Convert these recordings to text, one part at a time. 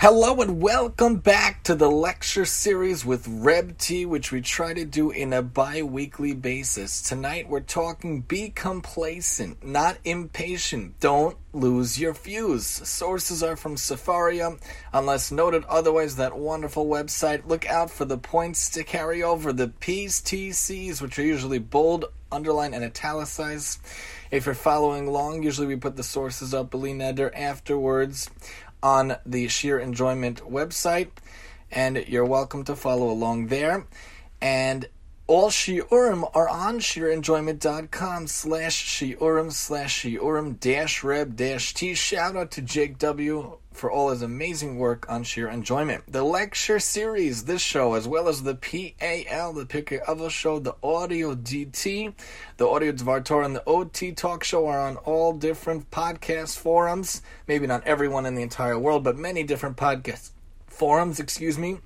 Hello and welcome back to the lecture series with Reb T, which we try to do in a bi weekly basis. Tonight we're talking be complacent, not impatient. Don't lose your fuse. Sources are from Sefaria, unless noted otherwise, that wonderful website. Look out for the points to carry over, the P's, T's, which are usually bold, underline, and italicized. If you're following along, usually we put the sources up, Beli Neder, afterwards on the Sheer Enjoyment website, and you're welcome to follow along there. And all shiurim are on sheerenjoyment.com slash shiurim slash shiurim dash reb dash t. Shout out to Jake W. for all his amazing work on sheer enjoyment. The lecture series, this show, as well as the PAL, the Pirkei Avos show, the audio DT, the audio Dvar Torah, and the OT talk show are on all different podcast forums. Maybe not everyone in the entire world, but many different podcast forums, excuse me.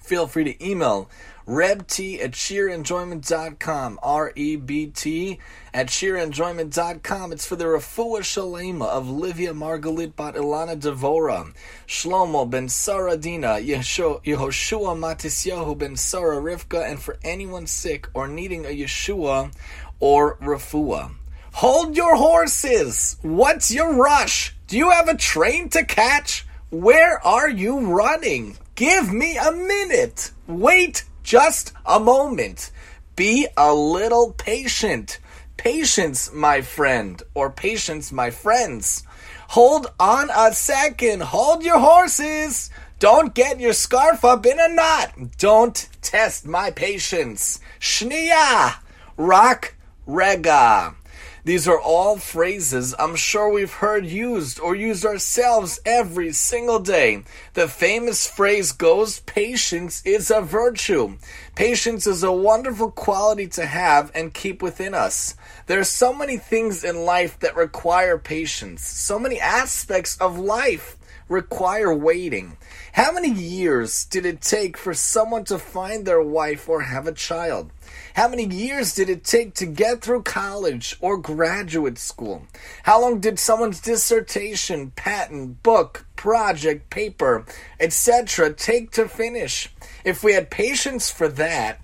Feel free to email rebt at sheerenjoyment.com, R-E-B-T at sheerenjoyment.com. It's for the Refuah Shalema of Livia Margalit Bat Ilana Devora, Shlomo ben Sarah Dina, Yehoshua Matisyahu ben Sarah Rivka, and for anyone sick or needing a Yeshua or Refuah. Hold your horses! What's your rush? Do you have a train to catch? Where are you running? Give me a minute. Wait just a moment. Be a little patient. Patience, my friend, or patience, my friends. Hold on a second. Hold your horses. Don't get your scarf up in a knot. Don't test my patience. Shnia. Rak. Rega. These are all phrases I'm sure we've heard used or used ourselves every single day. The famous phrase goes, patience is a virtue. Patience is a wonderful quality to have and keep within us. There are so many things in life that require patience, so many aspects of life require waiting. How many years did it take for someone to find their wife or have a child? How many years did it take to get through college or graduate school? How long did someone's dissertation, patent, book, project, paper, etc. take to finish? If we had patience for that,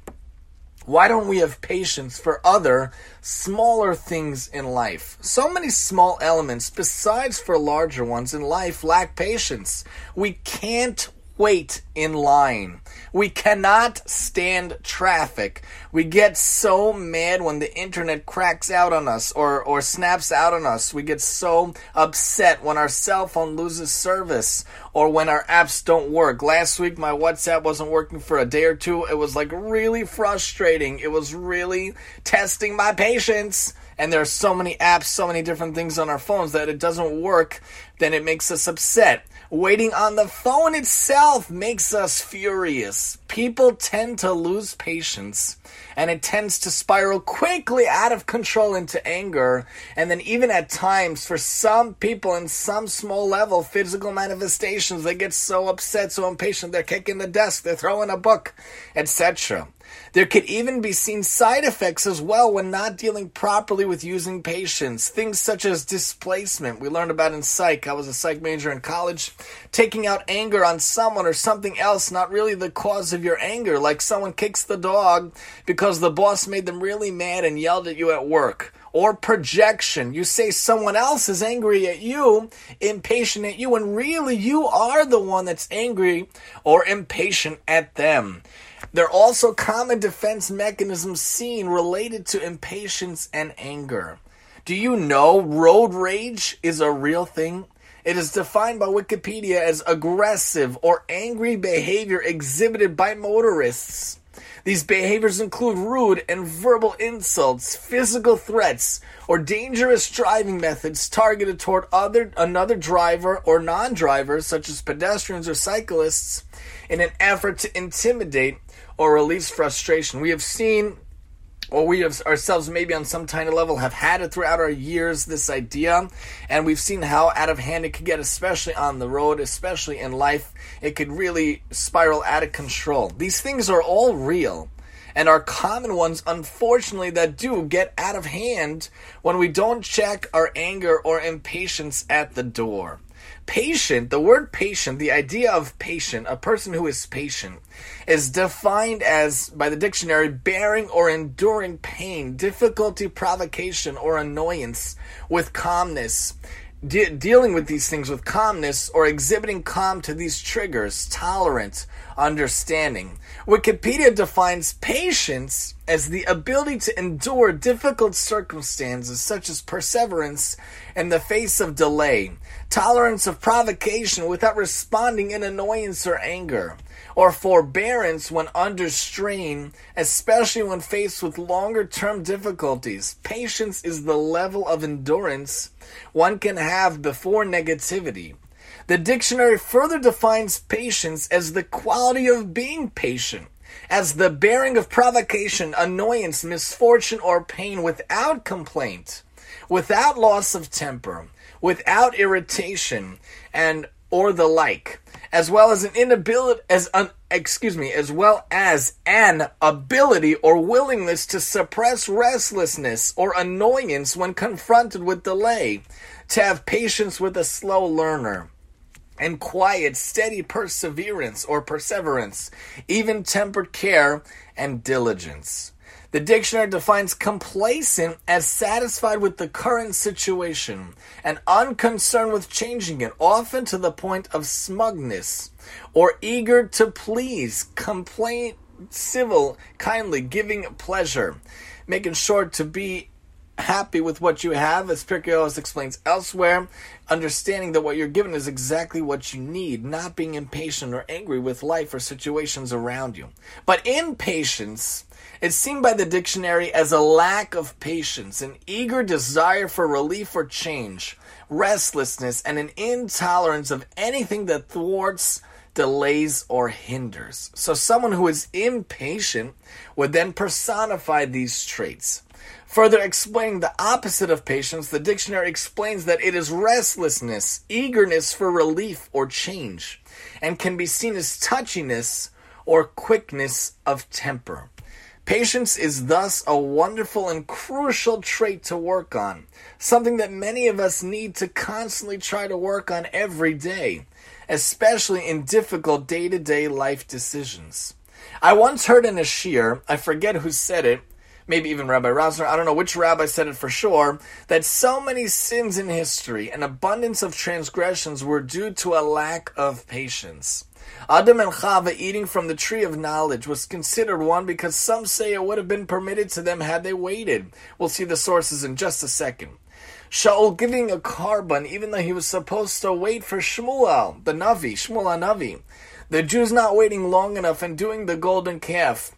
why don't we have patience for other smaller things in life? So many small elements, besides for larger ones in life, lack patience. We can't wait in line. We cannot stand traffic. We get so mad when the internet cracks out on us or, or snaps out on us. We get so upset when our cell phone loses service or when our apps don't work. Last week, my WhatsApp wasn't working for a day or two. It was like really frustrating. It was really testing my patience and there are so many apps, so many different things on our phones that it doesn't work, then it makes us upset. Waiting on the phone itself makes us furious. People tend to lose patience and it tends to spiral quickly out of control into anger. And then, even at times, for some people in some small level, physical manifestations, they get so upset, so impatient, they're kicking the desk, they're throwing a book, etc. There could even be seen side effects as well when not dealing properly with using patience. Things such as displacement, we learned about in psych. I was a psych major in college. Taking out anger on someone or something else, not really the cause of your anger, like someone kicks the dog because the boss made them really mad and yelled at you at work. Or projection. You say someone else is angry at you, impatient at you, and really you are the one that's angry or impatient at them. There are also common defense mechanisms seen related to impatience and anger. Do you know road rage is a real thing? It is defined by Wikipedia as aggressive or angry behavior exhibited by motorists. These behaviors include rude and verbal insults, physical threats, or dangerous driving methods targeted toward other another driver or non-drivers such as pedestrians or cyclists in an effort to intimidate or release frustration. We have seen, or we have ourselves maybe on some tiny level have had it throughout our years, this idea, and we've seen how out of hand it could get, especially on the road, especially in life. It could really spiral out of control. These things are all real and are common ones, unfortunately, that do get out of hand when we don't check our anger or impatience at the door. Patient, the word patient, the idea of patient, a person who is patient, is defined as, by the dictionary, bearing or enduring pain, difficulty, provocation, or annoyance with calmness. De- dealing with these things with calmness or exhibiting calm to these triggers, tolerant, understanding. Wikipedia defines patience as the ability to endure difficult circumstances such as perseverance in the face of delay, tolerance of provocation without responding in annoyance or anger, or forbearance when under strain, especially when faced with longer term difficulties. Patience is the level of endurance one can have before negativity. The dictionary further defines patience as the quality of being patient, as the bearing of provocation, annoyance, misfortune, or pain without complaint, without loss of temper, without irritation, and or the like, as well as an inability as an excuse me, as well as an ability or willingness to suppress restlessness or annoyance when confronted with delay, to have patience with a slow learner and quiet, steady perseverance or perseverance, even tempered care and diligence. The dictionary defines complacent as satisfied with the current situation and unconcerned with changing it, often to the point of smugness, or eager to please, complain, civil, kindly, giving pleasure, making sure to be happy with what you have, as Pirkei explains elsewhere, understanding that what you're given is exactly what you need, not being impatient or angry with life or situations around you. But impatience is seen by the dictionary as a lack of patience, an eager desire for relief or change, restlessness, and an intolerance of anything that thwarts delays, or hinders. So, someone who is impatient would then personify these traits. Further explaining the opposite of patience, the dictionary explains that it is restlessness, eagerness for relief or change, and can be seen as touchiness or quickness of temper. Patience is thus a wonderful and crucial trait to work on, something that many of us need to constantly try to work on every day, especially in difficult day to day life decisions. I once heard in a shiur, I forget who said it, maybe even Rabbi Rosner, I don't know which rabbi said it for sure, that so many sins in history and abundance of transgressions were due to a lack of patience. Adam and Chava eating from the tree of knowledge was considered one because some say it would have been permitted to them had they waited. We'll see the sources in just a second. Shaul giving a korban even though he was supposed to wait for Shmuel, the Navi, Shmuel Navi. The Jews not waiting long enough and doing the golden calf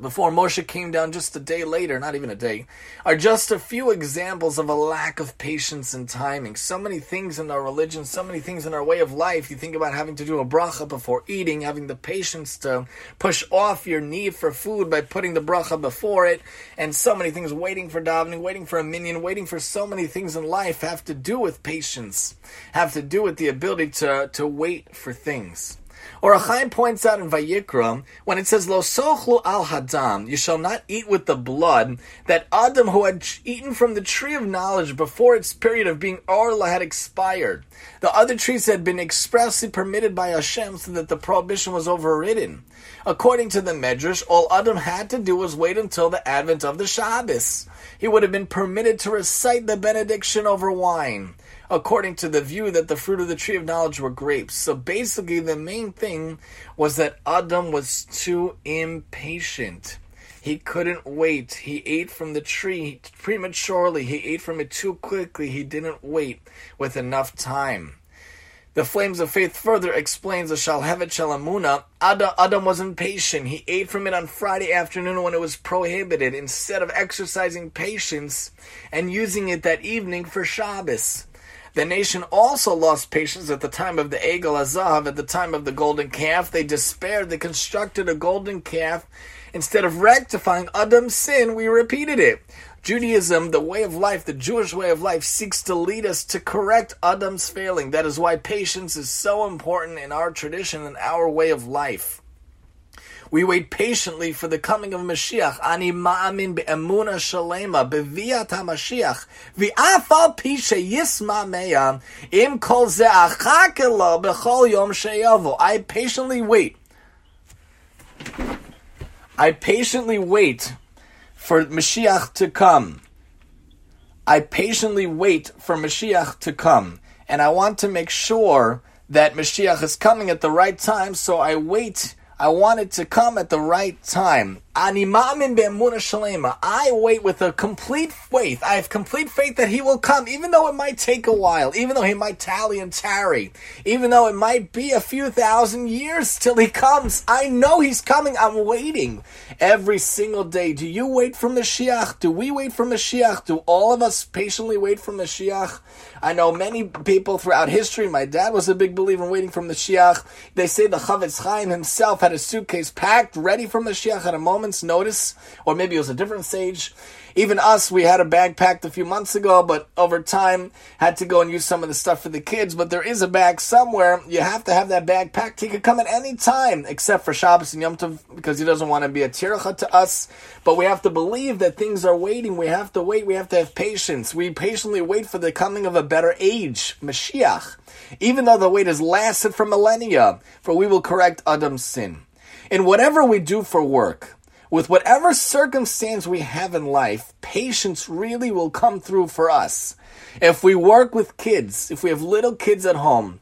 before Moshe came down just a day later, not even a day, are just a few examples of a lack of patience and timing. So many things in our religion, so many things in our way of life. You think about having to do a bracha before eating, having the patience to push off your need for food by putting the bracha before it, and so many things waiting for davening, waiting for a minion, waiting for so many things in life have to do with patience, have to do with the ability to, to wait for things. Or HaChaim points out in Vayikra, when it says, Lo sochlu al hadam, you shall not eat with the blood, that Adam who had eaten from the tree of knowledge before its period of being Orla had expired. The other trees had been expressly permitted by Hashem so that the prohibition was overridden. According to the Medrash, all Adam had to do was wait until the advent of the Shabbos. He would have been permitted to recite the benediction over wine according to the view that the fruit of the tree of knowledge were grapes. So basically, the main thing was that Adam was too impatient. He couldn't wait. He ate from the tree prematurely. He ate from it too quickly. He didn't wait with enough time. The Flames of Faith further explains the Shalhevet Shalamuna. Adam was impatient. He ate from it on Friday afternoon when it was prohibited instead of exercising patience and using it that evening for Shabbos. The nation also lost patience at the time of the Egel HaZahav, at the time of the golden calf. They despaired. They constructed a golden calf. Instead of rectifying Adam's sin, we repeated it. Judaism, the way of life, the Jewish way of life, seeks to lead us to correct Adam's failing. That is why patience is so important in our tradition and our way of life. We wait patiently for the coming of Mashiach. Ani ma'amin be'emuna shalema beviat HaMashiach v'af al pi sheyisma meya im kol ze achakelo b'chol yom sheyavo. I patiently wait. I patiently wait for Mashiach to come. I patiently wait for Mashiach to come. And I want to make sure that Mashiach is coming at the right time, so I wait I want it to come at the right time. I wait with a complete faith. I have complete faith that he will come, even though it might take a while, even though he might tally and tarry, even though it might be a few thousand years till he comes. I know he's coming. I'm waiting every single day. Do you wait for Mashiach? Do we wait for Mashiach? Do all of us patiently wait for Mashiach? I know many people throughout history. My dad was a big believer in waiting for Mashiach. They say the Chafetz Chaim himself had a suitcase packed, ready for Mashiach at a moment's notice, or maybe it was a different stage. Even us, we had a bag packed a few months ago, but over time had to go and use some of the stuff for the kids. But there is a bag somewhere. You have to have that bag packed. He could come at any time, except for Shabbos and Yom Tov, because he doesn't want to be a tircha to us. But we have to believe that things are waiting. We have to wait. We have to have patience. We patiently wait for the coming of a better age, Mashiach. Even though the wait has lasted for millennia, for we will correct Adam's sin. In whatever we do for work, with whatever circumstance we have in life, patience really will come through for us. If we work with kids, if we have little kids at home,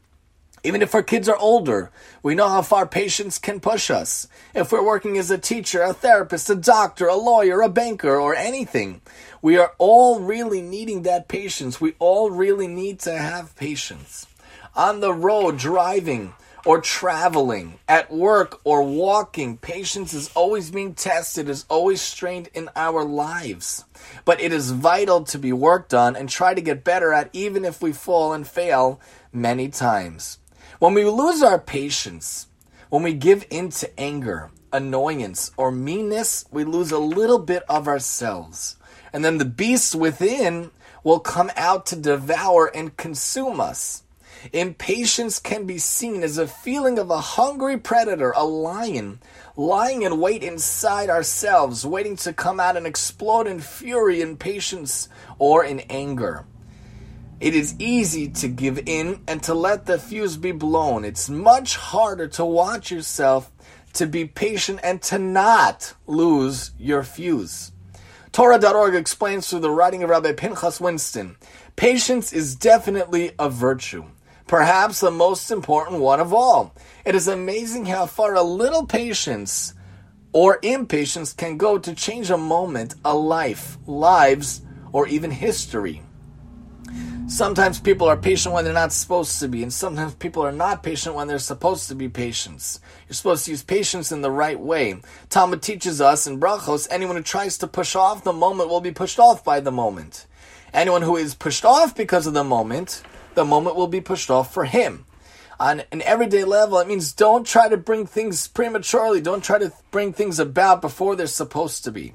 even if our kids are older, we know how far patience can push us. If we're working as a teacher, a therapist, a doctor, a lawyer, a banker, or anything, we are all really needing that patience. We all really need to have patience. On the road, driving, or traveling, at work or walking, patience is always being tested, is always strained in our lives. But it is vital to be worked on and try to get better at, even if we fall and fail many times. When we lose our patience, when we give in to anger, annoyance, or meanness, we lose a little bit of ourselves. And then the beast within will come out to devour and consume us. Impatience can be seen as a feeling of a hungry predator, a lion, lying in wait inside ourselves, waiting to come out and explode in fury, impatience, or in anger. It is easy to give in and to let the fuse be blown. It's much harder to watch yourself, to be patient, and to not lose your fuse. Torah.org explains through the writing of Rabbi Pinchas Winston patience is definitely a virtue perhaps the most important one of all. It is amazing how far a little patience or impatience can go to change a moment, a life, lives, or even history. Sometimes people are patient when they're not supposed to be, and sometimes people are not patient when they're supposed to be patient. You're supposed to use patience in the right way. Talmud teaches us in Brachos anyone who tries to push off the moment will be pushed off by the moment. Anyone who is pushed off because of the moment the moment will be pushed off for him. On an everyday level, it means don't try to bring things prematurely. Don't try to bring things about before they're supposed to be.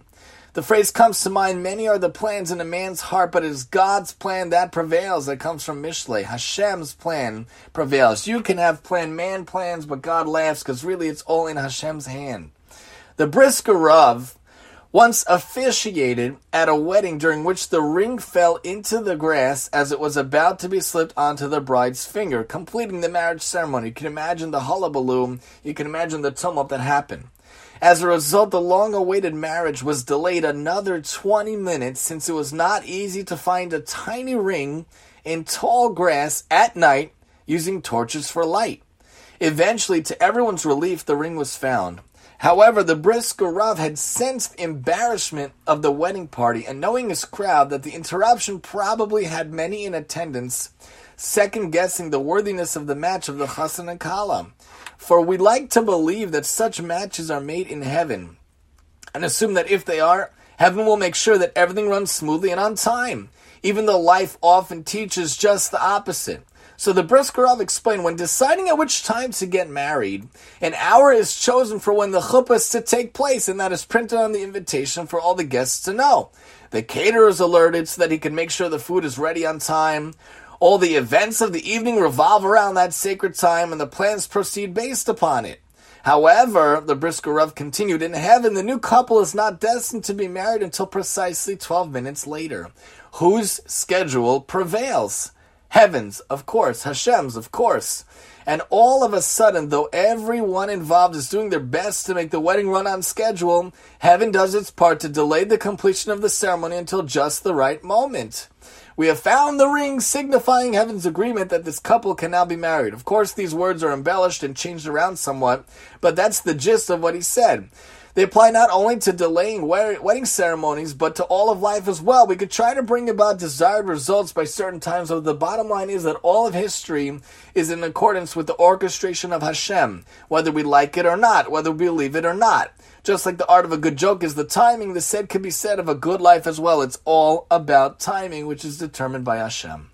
The phrase comes to mind many are the plans in a man's heart, but it is God's plan that prevails. That comes from Mishle. Hashem's plan prevails. You can have plan man plans, but God laughs because really it's all in Hashem's hand. The Brisker Rav once officiated at a wedding during which the ring fell into the grass as it was about to be slipped onto the bride's finger, completing the marriage ceremony. You can imagine the hullabaloo, you can imagine the tumult that happened. As a result, the long awaited marriage was delayed another 20 minutes since it was not easy to find a tiny ring in tall grass at night using torches for light. Eventually, to everyone's relief, the ring was found. However, the Brisker Rav had sensed embarrassment of the wedding party, and knowing his crowd that the interruption probably had many in attendance, second guessing the worthiness of the match of the Chassan and Kala. For we like to believe that such matches are made in heaven, and assume that if they are, heaven will make sure that everything runs smoothly and on time, even though life often teaches just the opposite. So the Brisker Rav explained when deciding at which time to get married, an hour is chosen for when the chuppah is to take place, and that is printed on the invitation for all the guests to know. The caterer is alerted so that he can make sure the food is ready on time. All the events of the evening revolve around that sacred time, and the plans proceed based upon it. However, the Brisker Rav continued, in heaven, the new couple is not destined to be married until precisely 12 minutes later. Whose schedule prevails? Heaven's, of course. Hashem's, of course. And all of a sudden, though everyone involved is doing their best to make the wedding run on schedule, heaven does its part to delay the completion of the ceremony until just the right moment. We have found the ring signifying heaven's agreement that this couple can now be married. Of course, these words are embellished and changed around somewhat, but that's the gist of what he said. They apply not only to delaying wedding ceremonies, but to all of life as well. We could try to bring about desired results by certain times, but the bottom line is that all of history is in accordance with the orchestration of Hashem, whether we like it or not, whether we believe it or not. Just like the art of a good joke is the timing, the said can be said of a good life as well. It's all about timing, which is determined by Hashem.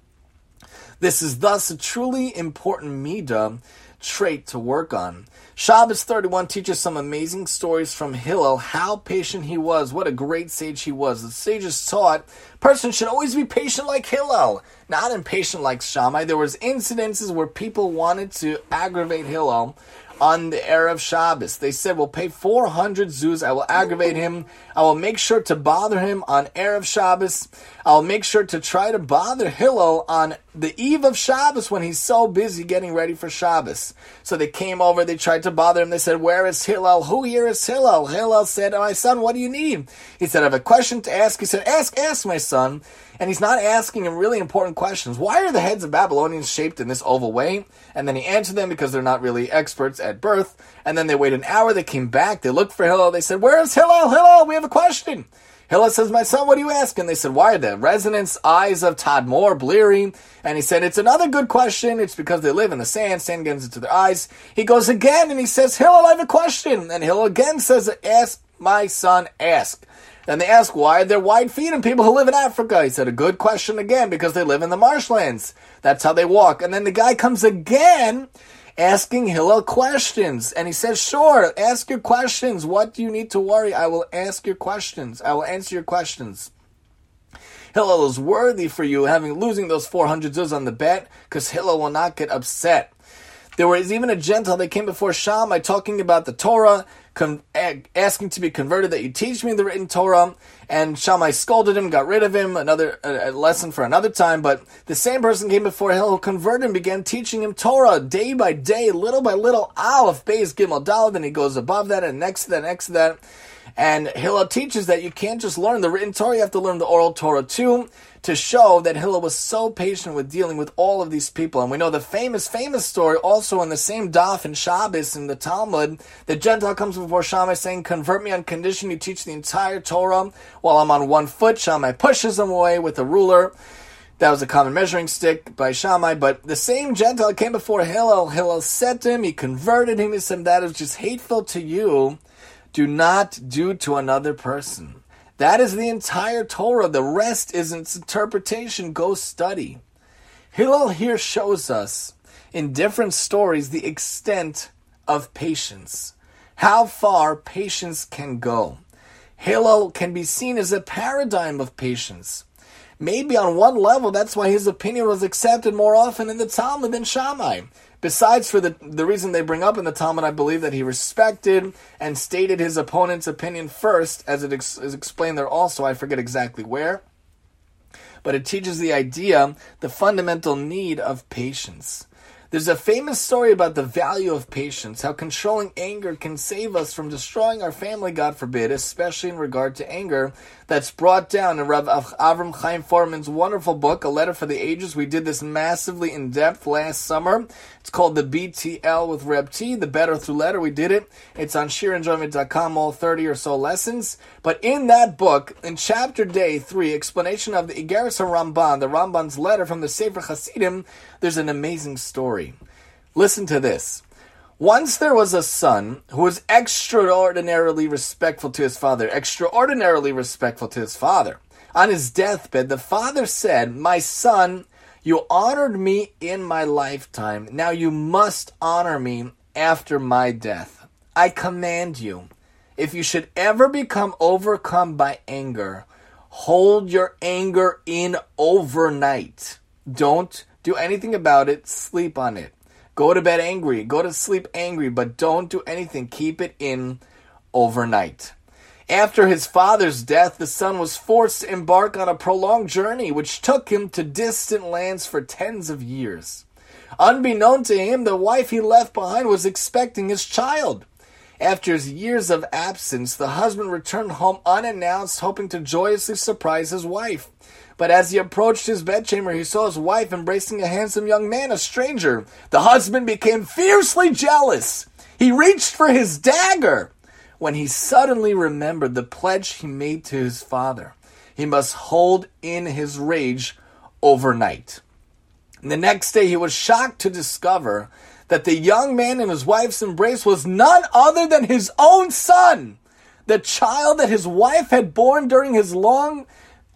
This is thus a truly important midah trait to work on. Shabbos 31 teaches some amazing stories from Hillel, how patient he was, what a great sage he was. The sages taught person should always be patient like Hillel, not impatient like Shammai. There was incidences where people wanted to aggravate Hillel on the Erev Shabbos. They said, We'll pay 400 zuz. I will aggravate him. I will make sure to bother him on Erev Shabbos. I'll make sure to try to bother Hillel on the eve of Shabbos when he's so busy getting ready for Shabbos. So they came over, they tried to bother him. They said, Where is Hillel? Who here is Hillel? Hillel said, My son, what do you need? He said, I have a question to ask. He said, Ask, ask, my son. And he's not asking him really important questions. Why are the heads of Babylonians shaped in this oval way? And then he answered them because they're not really experts at birth. And then they waited an hour. They came back. They looked for Hillel. They said, Where is Hillel? Hillel, we have a question. Hillel says, My son, what are you asking? They said, Why are the resonance eyes of Tadmor bleary? And he said, It's another good question. It's because they live in the sand. Sand gets into their eyes. He goes again and he says, Hillel, I have a question. And Hillel again says, Ask my son, ask. And they ask, why are there wide feet in people who live in Africa? He said, a good question again, because they live in the marshlands. That's how they walk. And then the guy comes again asking Hillel questions. And he says, sure, ask your questions. What do you need to worry? I will ask your questions. I will answer your questions. Hillel is worthy for you having losing those 400 zuz on the bet because Hillel will not get upset. There was even a Gentile that came before Shammai talking about the Torah con- asking to be converted, that you teach me the written Torah. And Shammai scolded him, got rid of him, another a, a lesson for another time. But the same person came before Hillel converted him, began teaching him Torah day by day, little by little, Aleph, Beis, Gimel, Daled, then he goes above that and next to that, next to that. And Hillel teaches that you can't just learn the written Torah, you have to learn the oral Torah too to show that Hillel was so patient with dealing with all of these people. And we know the famous, famous story also in the same daf in Shabbos in the Talmud. The Gentile comes before Shammai saying, Convert me on condition you teach the entire Torah while I'm on one foot. Shammai pushes him away with a ruler. That was a common measuring stick by Shammai. But the same Gentile came before Hillel. Hillel said to him, he converted him. He said, That is just hateful to you. Do not do to another person. That is the entire Torah. The rest is its interpretation. Go study. Hillel here shows us in different stories the extent of patience, how far patience can go. Hillel can be seen as a paradigm of patience. Maybe on one level, that's why his opinion was accepted more often in the Talmud than Shammai. Besides for the, the reason they bring up in the Talmud, I believe that he respected and stated his opponent's opinion first, as it ex- is explained there also, I forget exactly where. But it teaches the idea, the fundamental need of patience. There's a famous story about the value of patience, how controlling anger can save us from destroying our family, God forbid, especially in regard to anger, that's brought down in Rav Avram Chaim Foreman's wonderful book, A Letter for the Ages. We did this massively in depth last summer. It's called the BTL with Reb T, the Better Through Letter. We did it. It's on sheerenjoyment.com, all 30 or so lessons. But in that book, in chapter day three, explanation of the Igaris Ramban, the Ramban's letter from the Sefer Hasidim, there's an amazing story. Listen to this. Once there was a son who was extraordinarily respectful to his father, extraordinarily respectful to his father. On his deathbed, the father said, My son, you honored me in my lifetime. Now you must honor me after my death. I command you, if you should ever become overcome by anger, hold your anger in overnight. Don't do anything about it. Sleep on it. Go to bed angry, go to sleep angry, but don't do anything. Keep it in overnight. After his father's death, the son was forced to embark on a prolonged journey, which took him to distant lands for tens of years. Unbeknown to him, the wife he left behind was expecting his child. After his years of absence, the husband returned home unannounced, hoping to joyously surprise his wife. But as he approached his bedchamber, he saw his wife embracing a handsome young man, a stranger. The husband became fiercely jealous. He reached for his dagger when he suddenly remembered the pledge he made to his father. He must hold in his rage overnight. The next day, he was shocked to discover that the young man in his wife's embrace was none other than his own son, the child that his wife had born during his long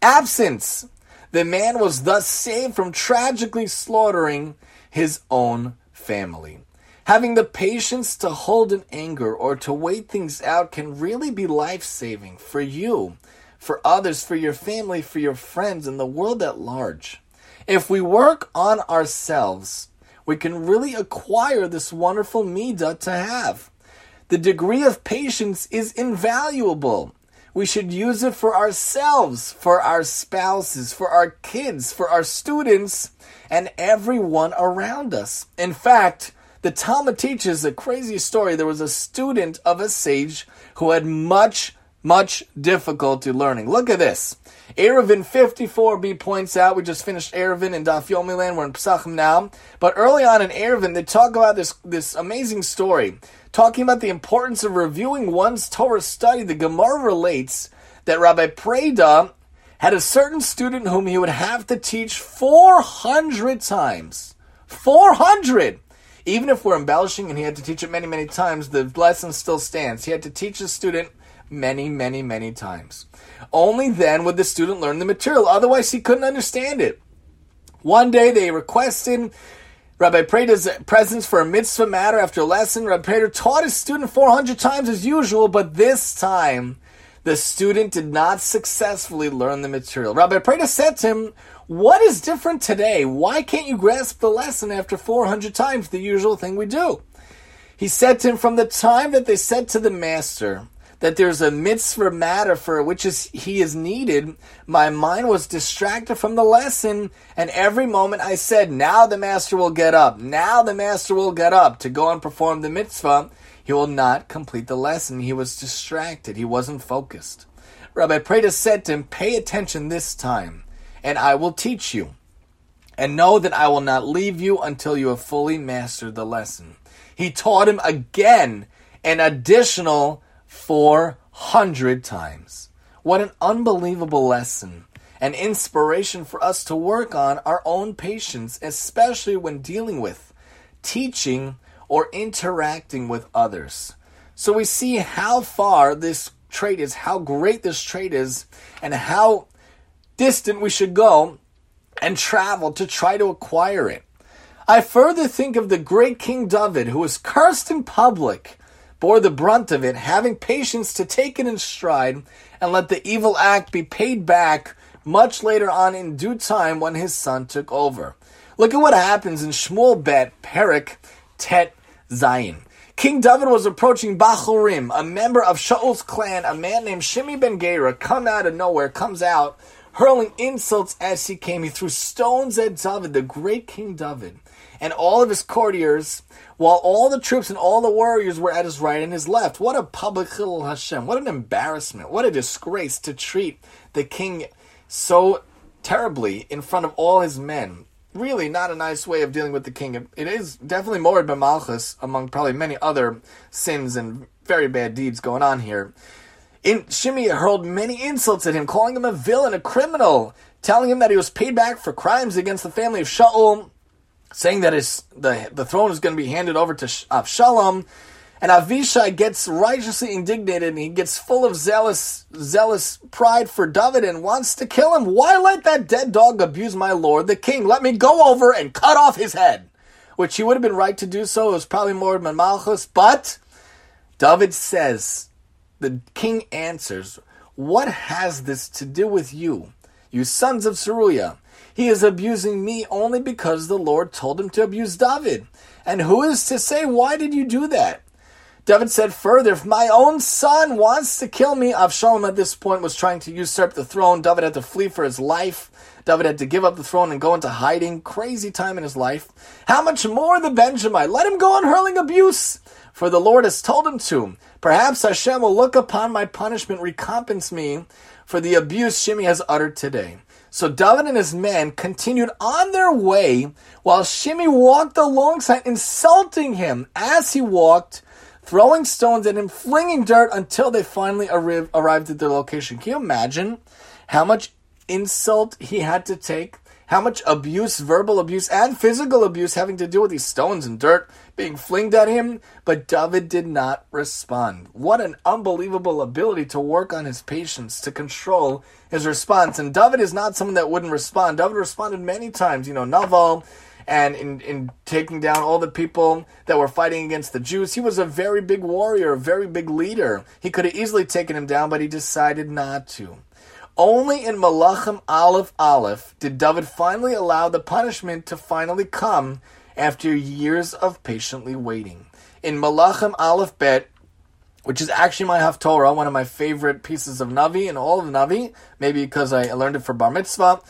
absence. The man was thus saved from tragically slaughtering his own family. Having the patience to hold an anger or to wait things out can really be life saving for you, for others, for your family, for your friends, and the world at large. If we work on ourselves, we can really acquire this wonderful midah to have. The degree of patience is invaluable. We should use it for ourselves, for our spouses, for our kids, for our students, and everyone around us. In fact, the Talmud teaches a crazy story. There was a student of a sage who had much, much difficulty learning. Look at this. Eruvin 54b points out, we just finished Eruvin in Daf Yomi we're in Pesachim now, but early on in Eruvin, they talk about this, this amazing story, talking about the importance of reviewing one's Torah study. The Gemara relates that Rabbi Preda had a certain student whom he would have to teach 400 times. 400! even if we're embellishing and he had to teach it many, many times, the lesson still stands. He had to teach the student many, many, many times. Only then would the student learn the material. Otherwise, he couldn't understand it. One day they requested Rabbi Preda's presence for a mitzvah matter after lesson. Rabbi Preda taught his student 400 times as usual, but this time the student did not successfully learn the material. Rabbi Preda said to him, what is different today? Why can't you grasp the lesson after 400 times, the usual thing we do? He said to him, From the time that they said to the master that there's a mitzvah matter for which is, he is needed, my mind was distracted from the lesson, and every moment I said, Now the master will get up, now the master will get up to go and perform the mitzvah, he will not complete the lesson. He was distracted, he wasn't focused. Rabbi Preda said to him, Pay attention this time and I will teach you. And know that I will not leave you until you have fully mastered the lesson. He taught him again an additional 400 times. What an unbelievable lesson. An inspiration for us to work on our own patience, especially when dealing with, teaching, or interacting with others. So we see how far this trait is, how great this trait is, and how distant we should go and travel to try to acquire it. I further think of the great King David, who was cursed in public, bore the brunt of it, having patience to take it in stride and let the evil act be paid back much later on in due time when his son took over. Look at what happens in Shmuel Bet, Perik, Tet, Zayin. King David was approaching Bachurim, a member of Shaul's clan, a man named Shimi Ben Gera, come out of nowhere, comes out hurling insults as he came. He threw stones at David, the great King David, and all of his courtiers, while all the troops and all the warriors were at his right and his left. What a public Chilul Hashem. What an embarrassment. What a disgrace to treat the king so terribly in front of all his men. Really not a nice way of dealing with the king. It is definitely mored b'Malchus, among probably many other sins and very bad deeds going on here. In, Shimei hurled many insults at him, calling him a villain, a criminal, telling him that he was paid back for crimes against the family of Shaul, saying that his, the, the throne is going to be handed over to Avshalom. Uh, and Avishai gets righteously indignated and he gets full of zealous, zealous pride for David and wants to kill him. Why let that dead dog abuse my lord, the king? Let me go over and cut off his head. Which he would have been right to do so. It was probably mored b'Malchus. But David says, the king answers, What has this to do with you? you sons of Zeruiah. He is abusing me only because the Lord told him to abuse David. And who is to say, why did you do that? David said further, if my own son wants to kill me, Avshalom at this point was trying to usurp the throne. David had to flee for his life. David had to give up the throne and go into hiding. Crazy time in his life. How much more the Benjamite? Let him go on hurling abuse, for the Lord has told him to. Perhaps Hashem will look upon my punishment, recompense me for the abuse Shimei has uttered today. So David and his men continued on their way while Shimei walked alongside, insulting him as he walked, throwing stones at him, flinging dirt until they finally arrived at their location. Can you imagine how much insult he had to take? How much abuse, verbal abuse, and physical abuse having to do with these stones and dirt being flinged at him? But David did not respond. What an unbelievable ability to work on his patience, to control his response. And David is not someone that wouldn't respond. David responded many times. You know, Naval and in, in taking down all the people that were fighting against the Jews. He was a very big warrior, a very big leader. He could have easily taken him down, but he decided not to. Only in Malachim Aleph Aleph did David finally allow the punishment to finally come after years of patiently waiting. In Malachim Aleph Bet, which is actually my Haftorah, one of my favorite pieces of Navi and all of Navi, maybe because I learned it for Bar Mitzvah.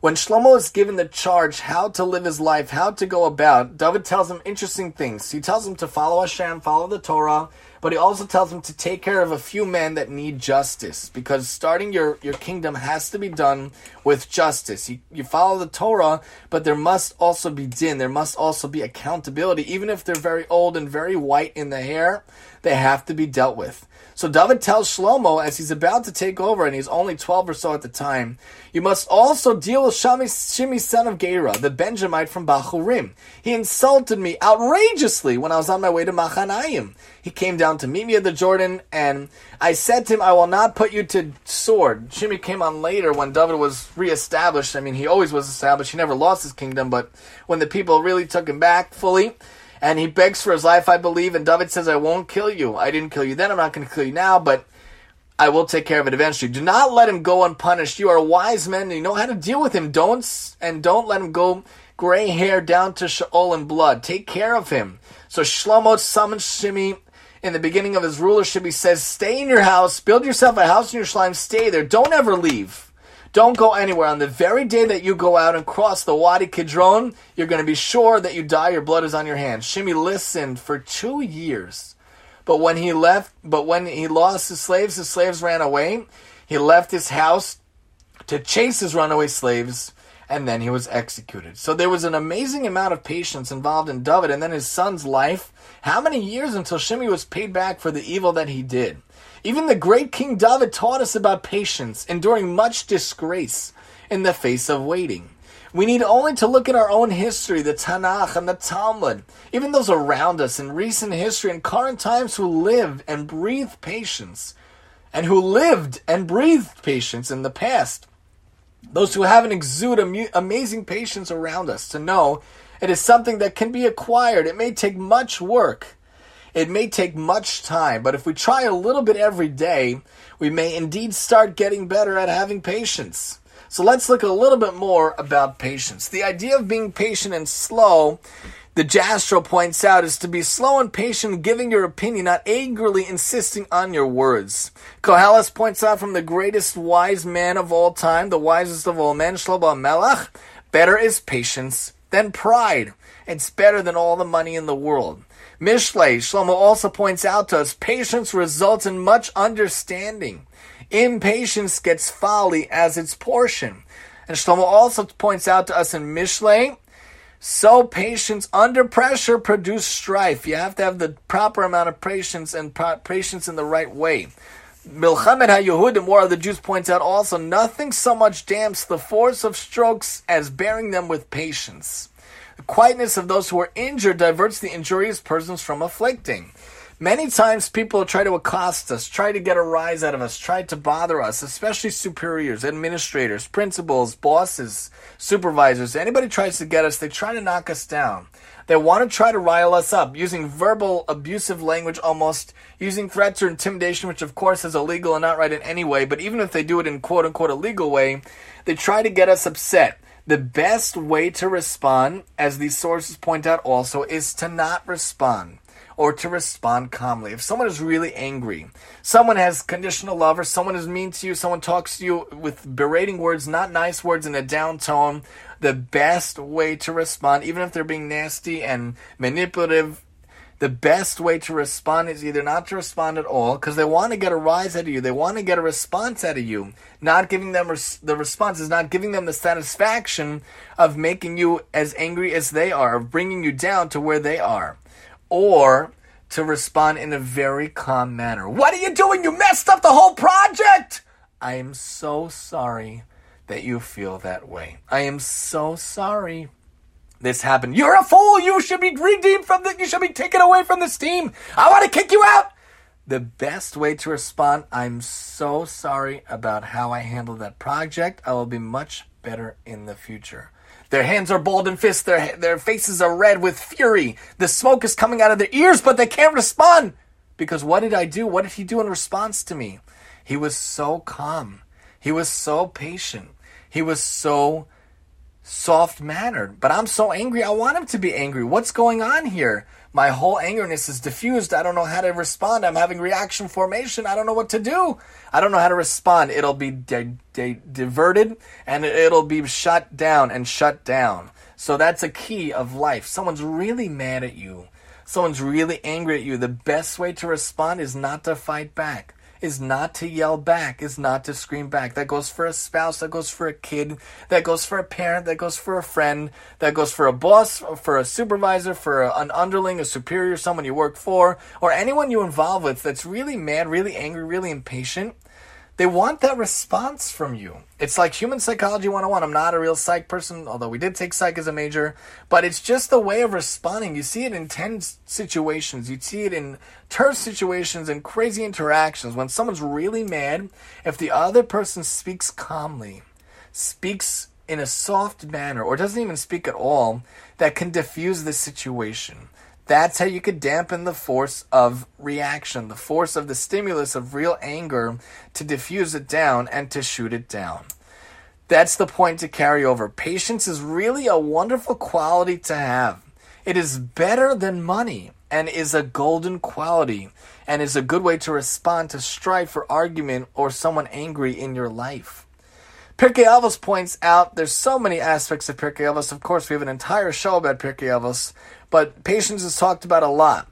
When Shlomo is given the charge how to live his life, how to go about, David tells him interesting things. He tells him to follow Hashem, follow the Torah, but he also tells him to take care of a few men that need justice because starting your, your kingdom has to be done with justice. You, you follow the Torah, but there must also be din. There must also be accountability. Even if they're very old and very white in the hair, they have to be dealt with. So David tells Shlomo as he's about to take over, and he's only 12 or so at the time, you must also deal with Shimi, son of Gera, the Benjamite from Bachurim. He insulted me outrageously when I was on my way to Machanayim. He came down to meet me at the Jordan, and I said to him, I will not put you to sword. Shimi came on later when David was reestablished. I mean, he always was established. He never lost his kingdom, but when the people really took him back fully, and he begs for his life, I believe. And David says, I won't kill you. I didn't kill you then. I'm not going to kill you now, but I will take care of it eventually. Do not let him go unpunished. You are wise men and you know how to deal with him. Don't, and don't let him go gray hair down to Sheol and blood. Take care of him. So Shlomo summons Shimi in the beginning of his rulership. He says, stay in your house, build yourself a house in your shrine, stay there. Don't ever leave. Don't go anywhere. On the very day that you go out and cross the Wadi Kidron, you're going to be sure that you die. Your blood is on your hands. Shimi listened for two years, but when he left, but when he lost his slaves, his slaves ran away. He left his house to chase his runaway slaves, and then he was executed. So there was an amazing amount of patience involved in David, and then his son's life. How many years until Shimi was paid back for the evil that he did? Even the great King David taught us about patience, enduring much disgrace in the face of waiting. We need only to look at our own history, the Tanakh and the Talmud, even those around us in recent history and current times who live and breathe patience, and who lived and breathed patience in the past. Those who have and exude amazing patience around us to know it is something that can be acquired. It may take much work, it may take much time, but if we try a little bit every day, we may indeed start getting better at having patience. So let's look a little bit more about patience. The idea of being patient and slow, the Jastrow points out, is to be slow and patient, giving your opinion, not angrily insisting on your words. Koheles points out from the greatest wise man of all time, the wisest of all men, Shlomo Melech, better is patience than pride. It's better than all the money in the world. Mishle, Shlomo also points out to us, patience results in much understanding. Impatience gets folly as its portion. And Shlomo also points out to us in Mishle, so patience under pressure produces strife. You have to have the proper amount of patience and patience in the right way. Milchamet HaYehudim, War of the Jews, points out also, nothing so much damps the force of strokes as bearing them with patience. The quietness of those who are injured diverts the injurious persons from afflicting. Many times people try to accost us, try to get a rise out of us, try to bother us, especially superiors, administrators, principals, bosses, supervisors. Anybody tries to get us, they try to knock us down. They want to try to rile us up using verbal abusive language almost, using threats or intimidation, which of course is illegal and not right in any way, but even if they do it in quote unquote a legal way, they try to get us upset. The best way to respond, as these sources point out also, is to not respond or to respond calmly. If someone is really angry, someone has conditional love, or someone is mean to you, someone talks to you with berating words, not nice words, in a down tone, the best way to respond, even if they're being nasty and manipulative, the best way to respond is either not to respond at all because they want to get a rise out of you. They want to get a response out of you. Not giving them res- the response is not giving them the satisfaction of making you as angry as they are, of bringing you down to where they are or to respond in a very calm manner. What are you doing? You messed up the whole project! I am so sorry that you feel that way. I am so sorry this happened. You're a fool! You should be redeemed from the you should be taken away from this team. I want to kick you out! The best way to respond, I'm so sorry about how I handled that project. I will be much better in the future. Their hands are balled and fists. Their, their faces are red with fury. The smoke is coming out of their ears, but they can't respond. Because what did I do? What did he do in response to me? He was so calm. He was so patient. He was so soft mannered. But I'm so angry. I want him to be angry. What's going on here? My whole angerness is diffused. I don't know how to respond. I'm having reaction formation. I don't know what to do. I don't know how to respond. It'll be di- di- diverted and it'll be shut down and shut down. So that's a key of life. Someone's really mad at you. Someone's really angry at you. The best way to respond is not to fight back is not to yell back, is not to scream back. That goes for a spouse, that goes for a kid, that goes for a parent, that goes for a friend, that goes for a boss, for a supervisor, for a, an underling, a superior, someone you work for, or anyone you involve with that's really mad, really angry, really impatient. They want that response from you. It's like human psychology 101. I'm not a real psych person, although we did take psych as a major, but it's just the way of responding. You see it in tense situations, you see it in terse situations and crazy interactions. When someone's really mad, if the other person speaks calmly, speaks in a soft manner, or doesn't even speak at all, that can diffuse the situation. That's how you could dampen the force of reaction, the force of the stimulus of real anger to diffuse it down and to shoot it down. That's the point to carry over. Patience is really a wonderful quality to have. It is better than money and is a golden quality and is a good way to respond to strife or argument or someone angry in your life. Pirkei Avos points out there's so many aspects of Pirkei Avos. Of course, we have an entire show about Pirkei Avos, but patience is talked about a lot.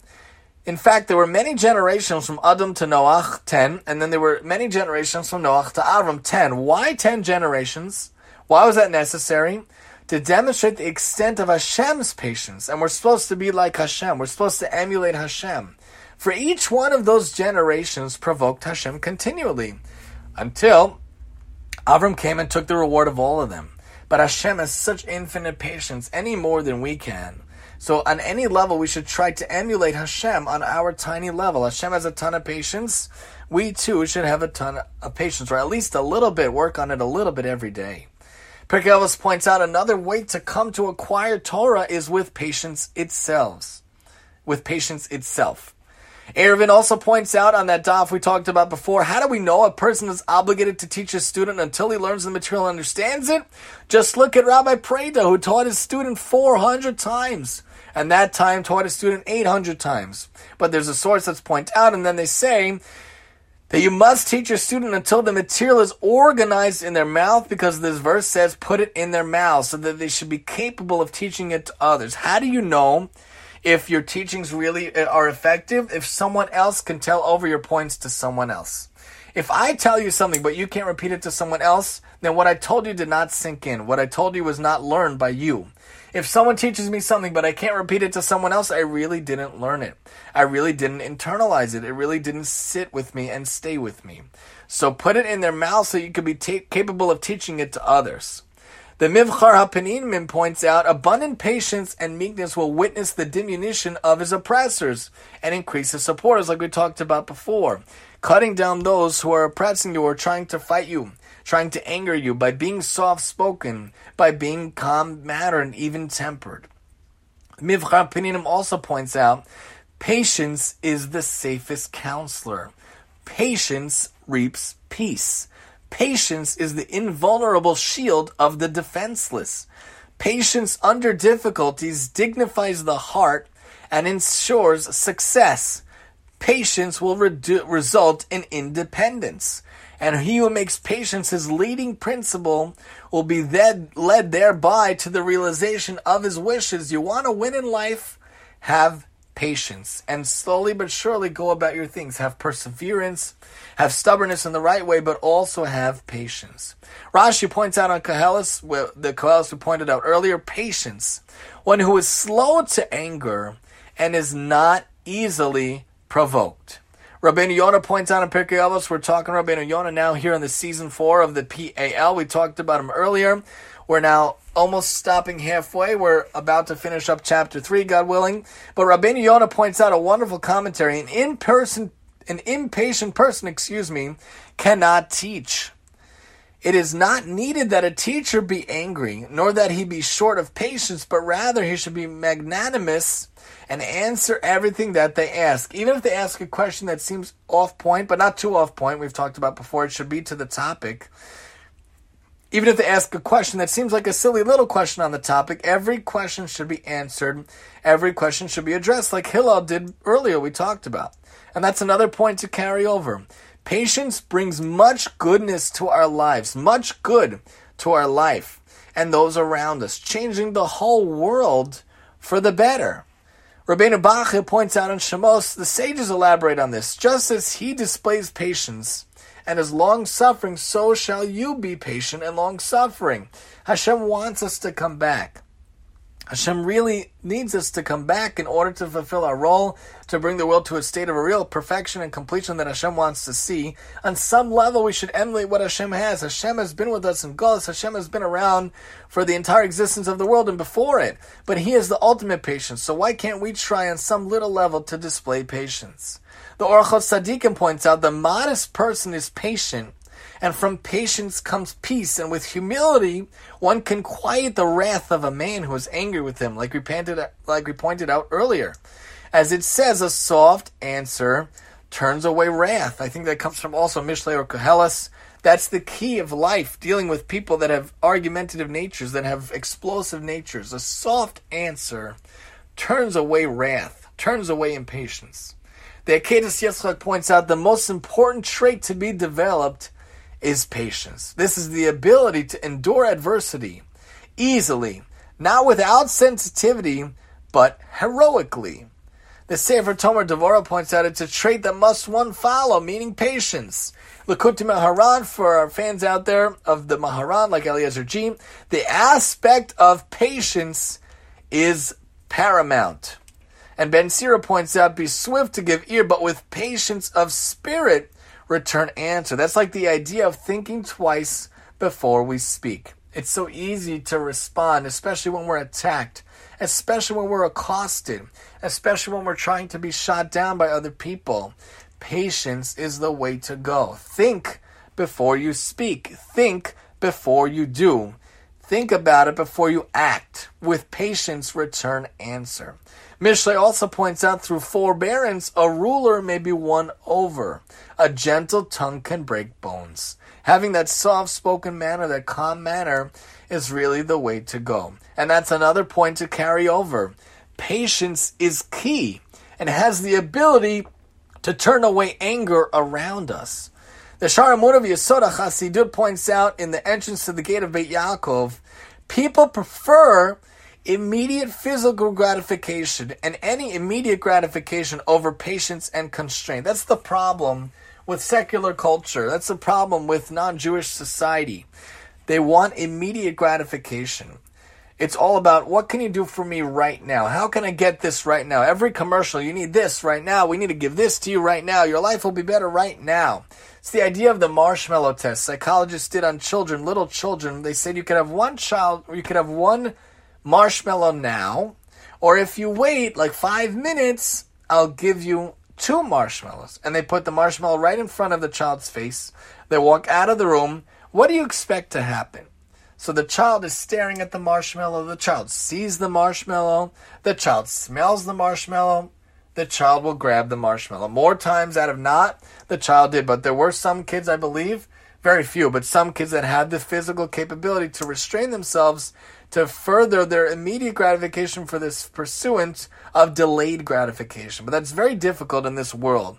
In fact, there were many generations from Adam to Noach, 10, and then there were many generations from Noach to Avram, 10. Why 10 generations? Why was that necessary? To demonstrate the extent of Hashem's patience. And we're supposed to be like Hashem. We're supposed to emulate Hashem. For each one of those generations provoked Hashem continually until Avram came and took the reward of all of them. But Hashem has such infinite patience, any more than we can. So on any level, we should try to emulate Hashem on our tiny level. Hashem has a ton of patience. We too should have a ton of patience, or at least a little bit, work on it a little bit every day. Pirkei points out another way to come to acquire Torah is with patience itself. With patience itself. Eruvin also points out on that daf we talked about before, how do we know a person is obligated to teach a student until he learns the material and understands it? Just look at Rabbi Preda, who taught his student 400 times, and that time taught his student 800 times. But there's a source that's point out, and then they say that you must teach your student until the material is organized in their mouth, because this verse says put it in their mouth, so that they should be capable of teaching it to others. How do you know? If your teachings really uh, are effective, if someone else can tell over your points to someone else. If I tell you something but you can't repeat it to someone else, then what I told you did not sink in. What I told you was not learned by you. If someone teaches me something but I can't repeat it to someone else, I really didn't learn it. I really didn't internalize it. It really didn't sit with me and stay with me. So put it in their mouth so you could be capable of teaching it to others. The Mivchar HaPeninim points out abundant patience and meekness will witness the diminution of his oppressors and increase his supporters, like we talked about before. Cutting down those who are oppressing you or trying to fight you, trying to anger you by being soft spoken, by being calm mannered and even tempered. Mivchar HaPeninim also points out patience is the safest counselor. Patience reaps peace. Patience is the invulnerable shield of the defenseless. Patience under difficulties dignifies the heart and ensures success. Patience will redu- result in independence. And he who makes patience his leading principle will be led, led thereby to the realization of his wishes. You want to win in life? Have patience and slowly but surely go about your things. Have perseverance, have stubbornness in the right way, but also have patience. Rashi points out on Koheles, the Koheles who pointed out earlier, patience. One who is slow to anger and is not easily provoked. Rabbeinu Yonah points out in Pirkei Avos, we're talking Rabbeinu Yonah now here in the season four of the PAL. We talked about him earlier. We're now almost stopping halfway. We're about to finish up chapter three, God willing. But Rabbeinu Yonah points out a wonderful commentary. An in-person, an impatient person, excuse me, cannot teach. It is not needed that a teacher be angry, nor that he be short of patience, but rather he should be magnanimous and answer everything that they ask. Even if they ask a question that seems off point, but not too off point, we've talked about before, it should be to the topic. Even if they ask a question that seems like a silly little question on the topic, every question should be answered. Every question should be addressed, like Hillel did earlier, we talked about. And that's another point to carry over. Patience brings much goodness to our lives, much good to our life and those around us, changing the whole world for the better. Rabbeinu Bachya points out in Shemos, the sages elaborate on this. Just as he displays patience and is long suffering, so shall you be patient and long suffering. Hashem wants us to come back. Hashem really needs us to come back in order to fulfill our role, to bring the world to a state of a real perfection and completion that Hashem wants to see. On some level, we should emulate what Hashem has. Hashem has been with us in Golas. Hashem has been around for the entire existence of the world and before it. But He is the ultimate patience. So why can't we try on some little level to display patience? The Orchot Tzaddikim points out the modest person is patient, and from patience comes peace, and with humility one can quiet the wrath of a man who is angry with him, like we pointed like we pointed out earlier. As it says, a soft answer turns away wrath. I think that comes from also Mishlei or Koheles. That's the key of life, dealing with people that have argumentative natures, that have explosive natures. A soft answer turns away wrath, turns away impatience. The Akedas Yitzchak points out the most important trait to be developed is patience. This is the ability to endure adversity easily, not without sensitivity, but heroically. The Sefer Tomer Devora points out it's a trait that must one follow, meaning patience. Likutei Moharan, for our fans out there of the Maharan, like Eliezer G, the aspect of patience is paramount. And Ben Sira points out, be swift to give ear, but with patience of spirit return answer. That's like the idea of thinking twice before we speak. It's so easy to respond, especially when we're attacked, especially when we're accosted, especially when we're trying to be shot down by other people. Patience is the way to go. Think before you speak. Think before you do. Think about it before you act. With patience, return answer. Mishlei also points out through forbearance, a ruler may be won over. A gentle tongue can break bones. Having that soft spoken manner, that calm manner, is really the way to go. And that's another point to carry over. Patience is key and has the ability to turn away anger around us. The Haemunah of Yesoda Chassidut points out in the entrance to the gate of Beit Yaakov, people prefer immediate physical gratification and any immediate gratification over patience and constraint. That's the problem with secular culture. That's the problem with non Jewish society. They want immediate gratification. It's all about what can you do for me right now? How can I get this right now? Every commercial, you need this right now. We need to give this to you right now. Your life will be better right now. It's the idea of the marshmallow test. Psychologists did on children, little children. They said you could have one child, you could have one marshmallow now, or if you wait like five minutes, I'll give you two marshmallows. And they put the marshmallow right in front of the child's face. They walk out of the room. What do you expect to happen? So the child is staring at the marshmallow. The child sees the marshmallow. The child smells the marshmallow. The child will grab the marshmallow. More times out of not, the child did. But there were some kids, I believe, very few, but some kids that had the physical capability to restrain themselves to further their immediate gratification for this pursuant of delayed gratification. But that's very difficult in this world.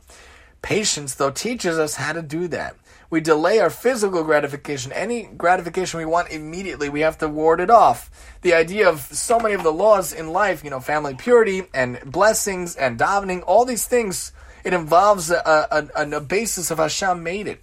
Patience, though, teaches us how to do that we delay our physical gratification. Any gratification we want immediately, we have to ward it off. The idea of so many of the laws in life, you know, family purity and blessings and davening, all these things, it involves a, a, a basis of Hashem made it.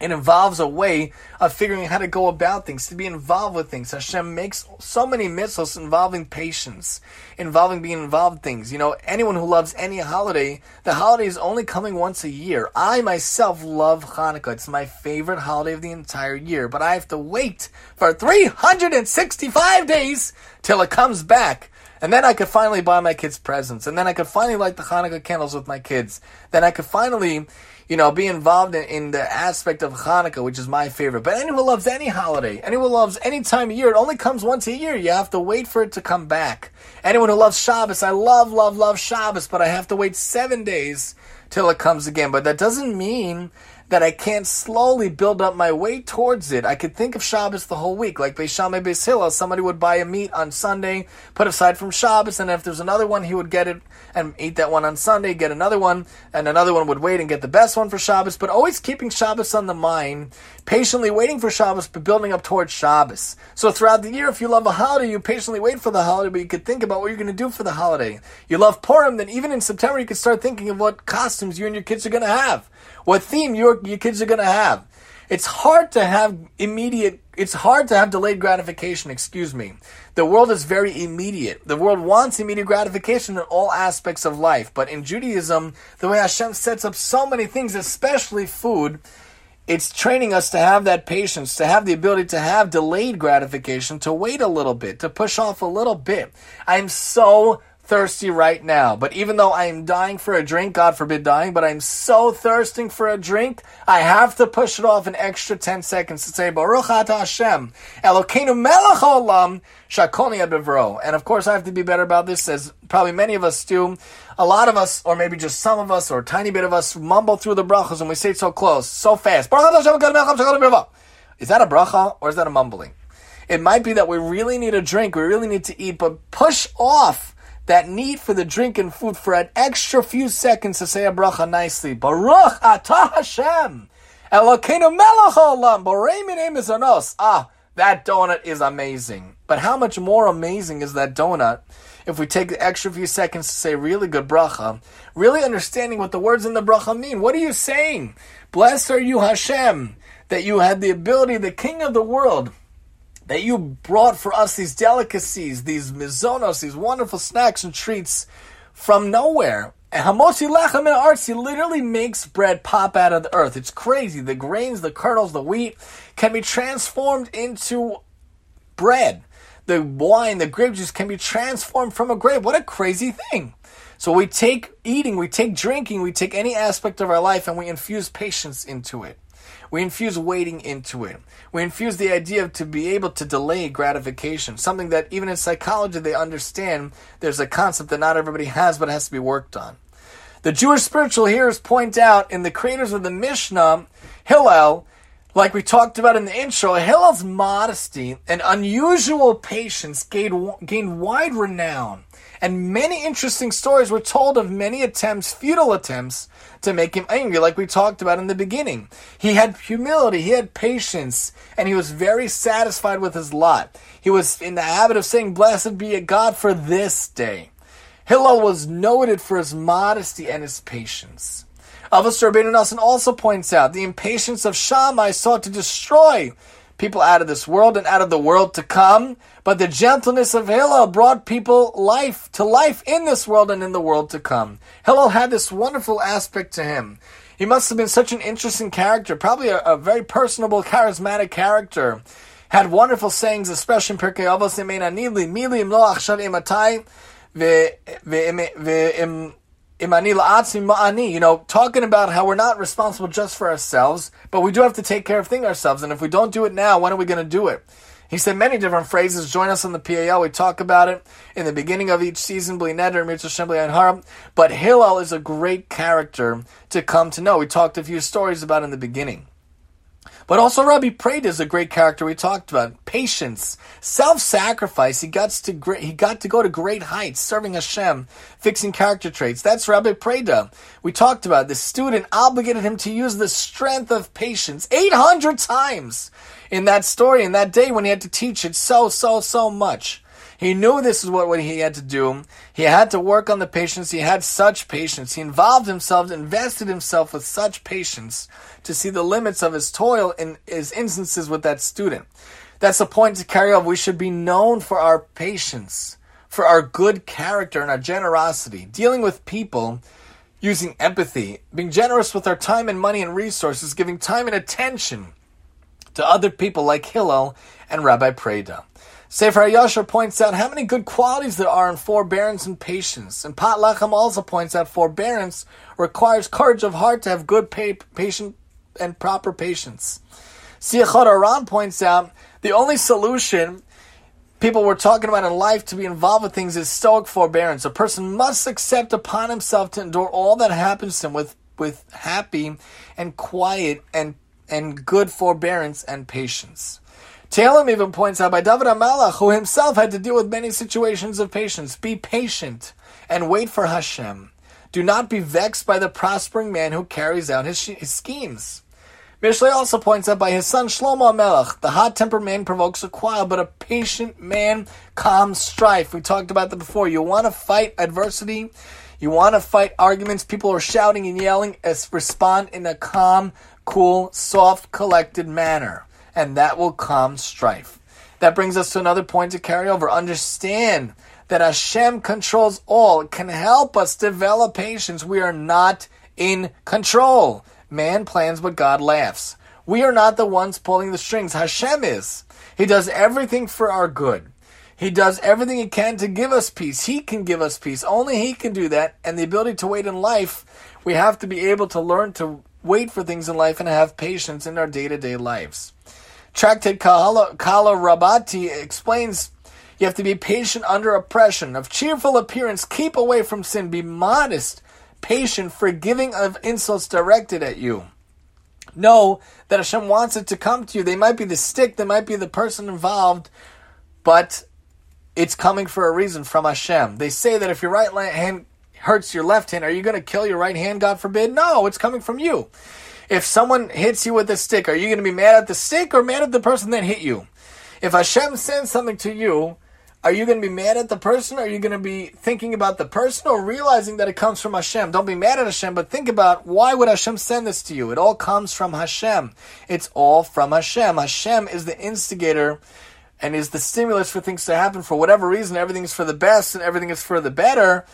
It involves a way of figuring out how to go about things, to be involved with things. Hashem makes so many mitzvahs involving patience, involving being involved in things. You know, anyone who loves any holiday, the holiday is only coming once a year. I myself love Hanukkah. It's my favorite holiday of the entire year, but I have to wait for 365 days till it comes back. And then I could finally buy my kids presents. And then I could finally light the Hanukkah candles with my kids. Then I could finally you know, be involved in, in, the aspect of Hanukkah, which is my favorite. But anyone loves any holiday, anyone loves any time of year, it only comes once a year. You have to wait for it to come back. Anyone who loves Shabbos, I love, love, love Shabbos, but I have to wait seven days till it comes again. But that doesn't mean that I can't slowly build up my way towards it. I could think of Shabbos the whole week, like Beis Shammai Beis. Somebody would buy a meat on Sunday, put aside from Shabbos, and if there's another one, he would get it and eat that one on Sunday, get another one, and another one would wait and get the best one for Shabbos, but always keeping Shabbos on the mind, patiently waiting for Shabbos, but building up towards Shabbos. So throughout the year, if you love a holiday, you patiently wait for the holiday, but you could think about what you're going to do for the holiday. You love Purim, then even in September, you could start thinking of what costumes you and your kids are going to have what theme your, your kids are going to have. It's hard to have immediate, it's hard to have delayed gratification, excuse me. The world is very immediate. The world wants immediate gratification in all aspects of life. But in Judaism, the way Hashem sets up so many things, especially food, it's training us to have that patience, to have the ability to have delayed gratification, to wait a little bit, to push off a little bit. I'm so thirsty right now. But even though I am dying for a drink, God forbid dying, but I'm so thirsting for a drink, I have to push it off an extra 10 seconds to say, Baruch Ata Hashem, Elokeinu melech olam, shakoni adbevro. And of course, I have to be better about this, as probably many of us do. A lot of us, or maybe just some of us, or a tiny bit of us, mumble through the brachas and we say it so close, so fast. Is that a bracha, or is that a mumbling? It might be that we really need a drink, we really need to eat, but push off that need for the drink and food for an extra few seconds to say a bracha nicely. Baruch atah Hashem. Elokeinu melech olam. Borei minim Ah, that donut is amazing. But how much more amazing is that donut if we take the extra few seconds to say really good bracha, really understanding what the words in the bracha mean? What are you saying? Blessed are you, Hashem, that you had the ability, the King of the world, that you brought for us these delicacies, these mizonos, these wonderful snacks and treats from nowhere. And Hamosi Lechem and Arts, he literally makes bread pop out of the earth. It's crazy. The grains, the kernels, the wheat can be transformed into bread. The wine, the grape juice can be transformed from a grape. What a crazy thing. So we take eating, we take drinking, we take any aspect of our life and we infuse patience into it. We infuse waiting into it. We infuse the idea of to be able to delay gratification, something that even in psychology they understand there's a concept that not everybody has but has to be worked on. The Jewish spiritual hearers point out in the creators of the Mishnah, Hillel, like we talked about in the intro, Hillel's modesty and unusual patience gained, gained wide renown and many interesting stories were told of many attempts, futile attempts, to make him angry, like we talked about in the beginning. He had humility, he had patience, and he was very satisfied with his lot. He was in the habit of saying, Blessed be God for this day. Hillel was noted for his modesty and his patience. Avos Rabbeinu Nassan also points out the impatience of Shammai sought to destroy people out of this world and out of the world to come. But the gentleness of Hillel brought people life to life in this world and in the world to come. Hillel had this wonderful aspect to him. He must have been such an interesting character, probably a, a very personable, charismatic character. Had wonderful sayings, especially in Avos, Mili, Imlo, Ve'im, you know, talking about how we're not responsible just for ourselves, but we do have to take care of things ourselves. And if we don't do it now, when are we going to do it? He said many different phrases. Join us on the PAL. We talk about it in the beginning of each season. But Hillel is a great character to come to know. We talked a few stories about in the beginning. But also Rabbi Preda is a great character we talked about. Patience, self-sacrifice. He got to great, he got to go to great heights, serving Hashem, fixing character traits. That's Rabbi Preda. We talked about the student obligated him to use the strength of patience 800 times in that story, in that day when he had to teach it so, so, so much. He knew this is what, what he had to do. He had to work on the patience. He had such patience. He involved himself, invested himself with such patience to see the limits of his toil in his instances with that student. That's the point to carry on. We should be known for our patience, for our good character and our generosity, dealing with people using empathy, being generous with our time and money and resources, giving time and attention to other people like Hillel and Rabbi Preda. Sefer Yashar points out how many good qualities there are in forbearance and patience. And Pat Lechem also points out forbearance requires courage of heart to have good pa- patient and proper patience. Sichot HaRan points out the only solution people were talking about in life to be involved with things is stoic forbearance. A person must accept upon himself to endure all that happens to him with, with happy and quiet and, and good forbearance and patience. Tehillim even points out by David HaMelech, who himself had to deal with many situations of patience. Be patient and wait for Hashem. Do not be vexed by the prospering man who carries out his, his schemes. Mishlei also points out by his son Shlomo HaMelech, the hot-tempered man provokes a quarrel, but a patient man calms strife. We talked about that before. You want to fight adversity, you want to fight arguments, people are shouting and yelling, respond in a calm, cool, soft, collected manner and that will calm strife. That brings us to another point to carry over. Understand that Hashem controls all, it can help us develop patience. We are not in control. Man plans, but God laughs. We are not the ones pulling the strings. Hashem is. He does everything for our good. He does everything he can to give us peace. He can give us peace. Only he can do that. And the ability to wait in life, we have to be able to learn to wait for things in life and have patience in our day to day lives. Tractate Kala, Kala Rabati explains you have to be patient under oppression, of cheerful appearance, keep away from sin, be modest, patient, forgiving of insults directed at you. Know that Hashem wants it to come to you. They might be the stick, they might be the person involved, but it's coming for a reason from Hashem. They say that if your right hand hurts your left hand, are you going to kill your right hand, God forbid? No, it's coming from you. If someone hits you with a stick, are you going to be mad at the stick or mad at the person that hit you? If Hashem sends something to you, are you going to be mad at the person? Or are you going to be thinking about the person or realizing that it comes from Hashem? Don't be mad at Hashem, but think about why would Hashem send this to you? It all comes from Hashem. It's all from Hashem. Hashem is the instigator and is the stimulus for things to happen for whatever reason. Everything is for the best and everything is for the better.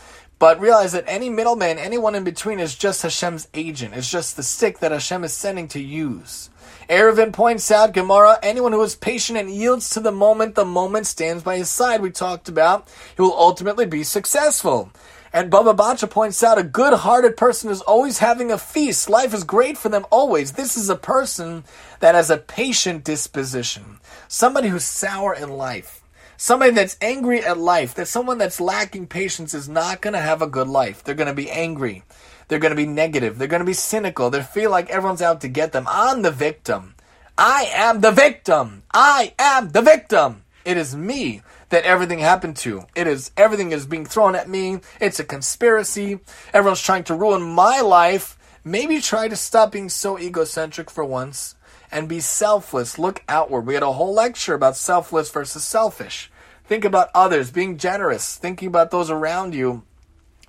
But realize that any middleman, anyone in between, is just Hashem's agent. It's just the stick that Hashem is sending to use. Eruvin points out, Gemara, anyone who is patient and yields to the moment, the moment stands by his side. We talked about, he will ultimately be successful. And Baba Batra points out, a good hearted person is always having a feast. Life is great for them always. This is a person that has a patient disposition, somebody who's sour in life. Somebody that's angry at life, that someone that's lacking patience is not going to have a good life. They're going to be angry. They're going to be negative. They're going to be cynical. They feel like everyone's out to get them. I'm the victim. I am the victim. I am the victim. It is me that everything happened to. It is everything is being thrown at me. It's a conspiracy. Everyone's trying to ruin my life. Maybe try to stop being so egocentric for once and be selfless. Look outward. We had a whole lecture about selfless versus selfish. Think about others, being generous, thinking about those around you.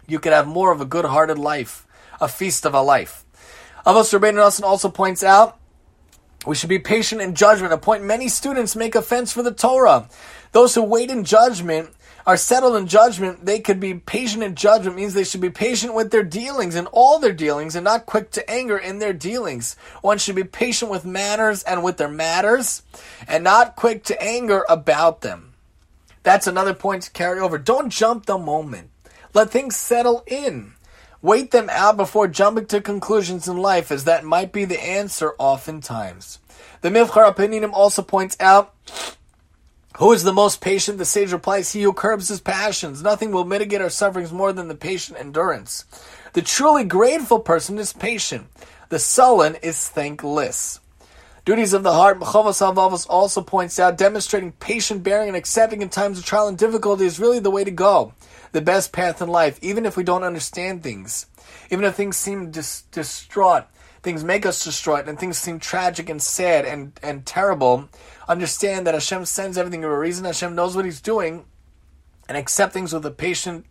You could have more of a good hearted life, a feast of a life. Avos Rabbeinu also points out We should be patient in judgment. A point many students make offense for the Torah. Those who wait in judgment are settled in judgment. They could be patient in judgment means they should be patient with their dealings in all their dealings and not quick to anger in their dealings. One should be patient with manners and with their matters and not quick to anger about them. That's another point to carry over. Don't jump the moment. Let things settle in. Wait them out before jumping to conclusions in life, as that might be the answer oftentimes. The Mivchar HaPeninim also points out who is the most patient? The sage replies, He who curbs his passions. Nothing will mitigate our sufferings more than the patient endurance. The truly grateful person is patient. The sullen is thankless. Duties of the heart, Mechavos Halvavos also points out, demonstrating patient bearing and accepting in times of trial and difficulty is really the way to go the best path in life, even if we don't understand things. Even if things seem dis- distraught, things make us distraught, and things seem tragic and sad and, and terrible, understand that Hashem sends everything for a reason. Hashem knows what He's doing, and accept things with a patient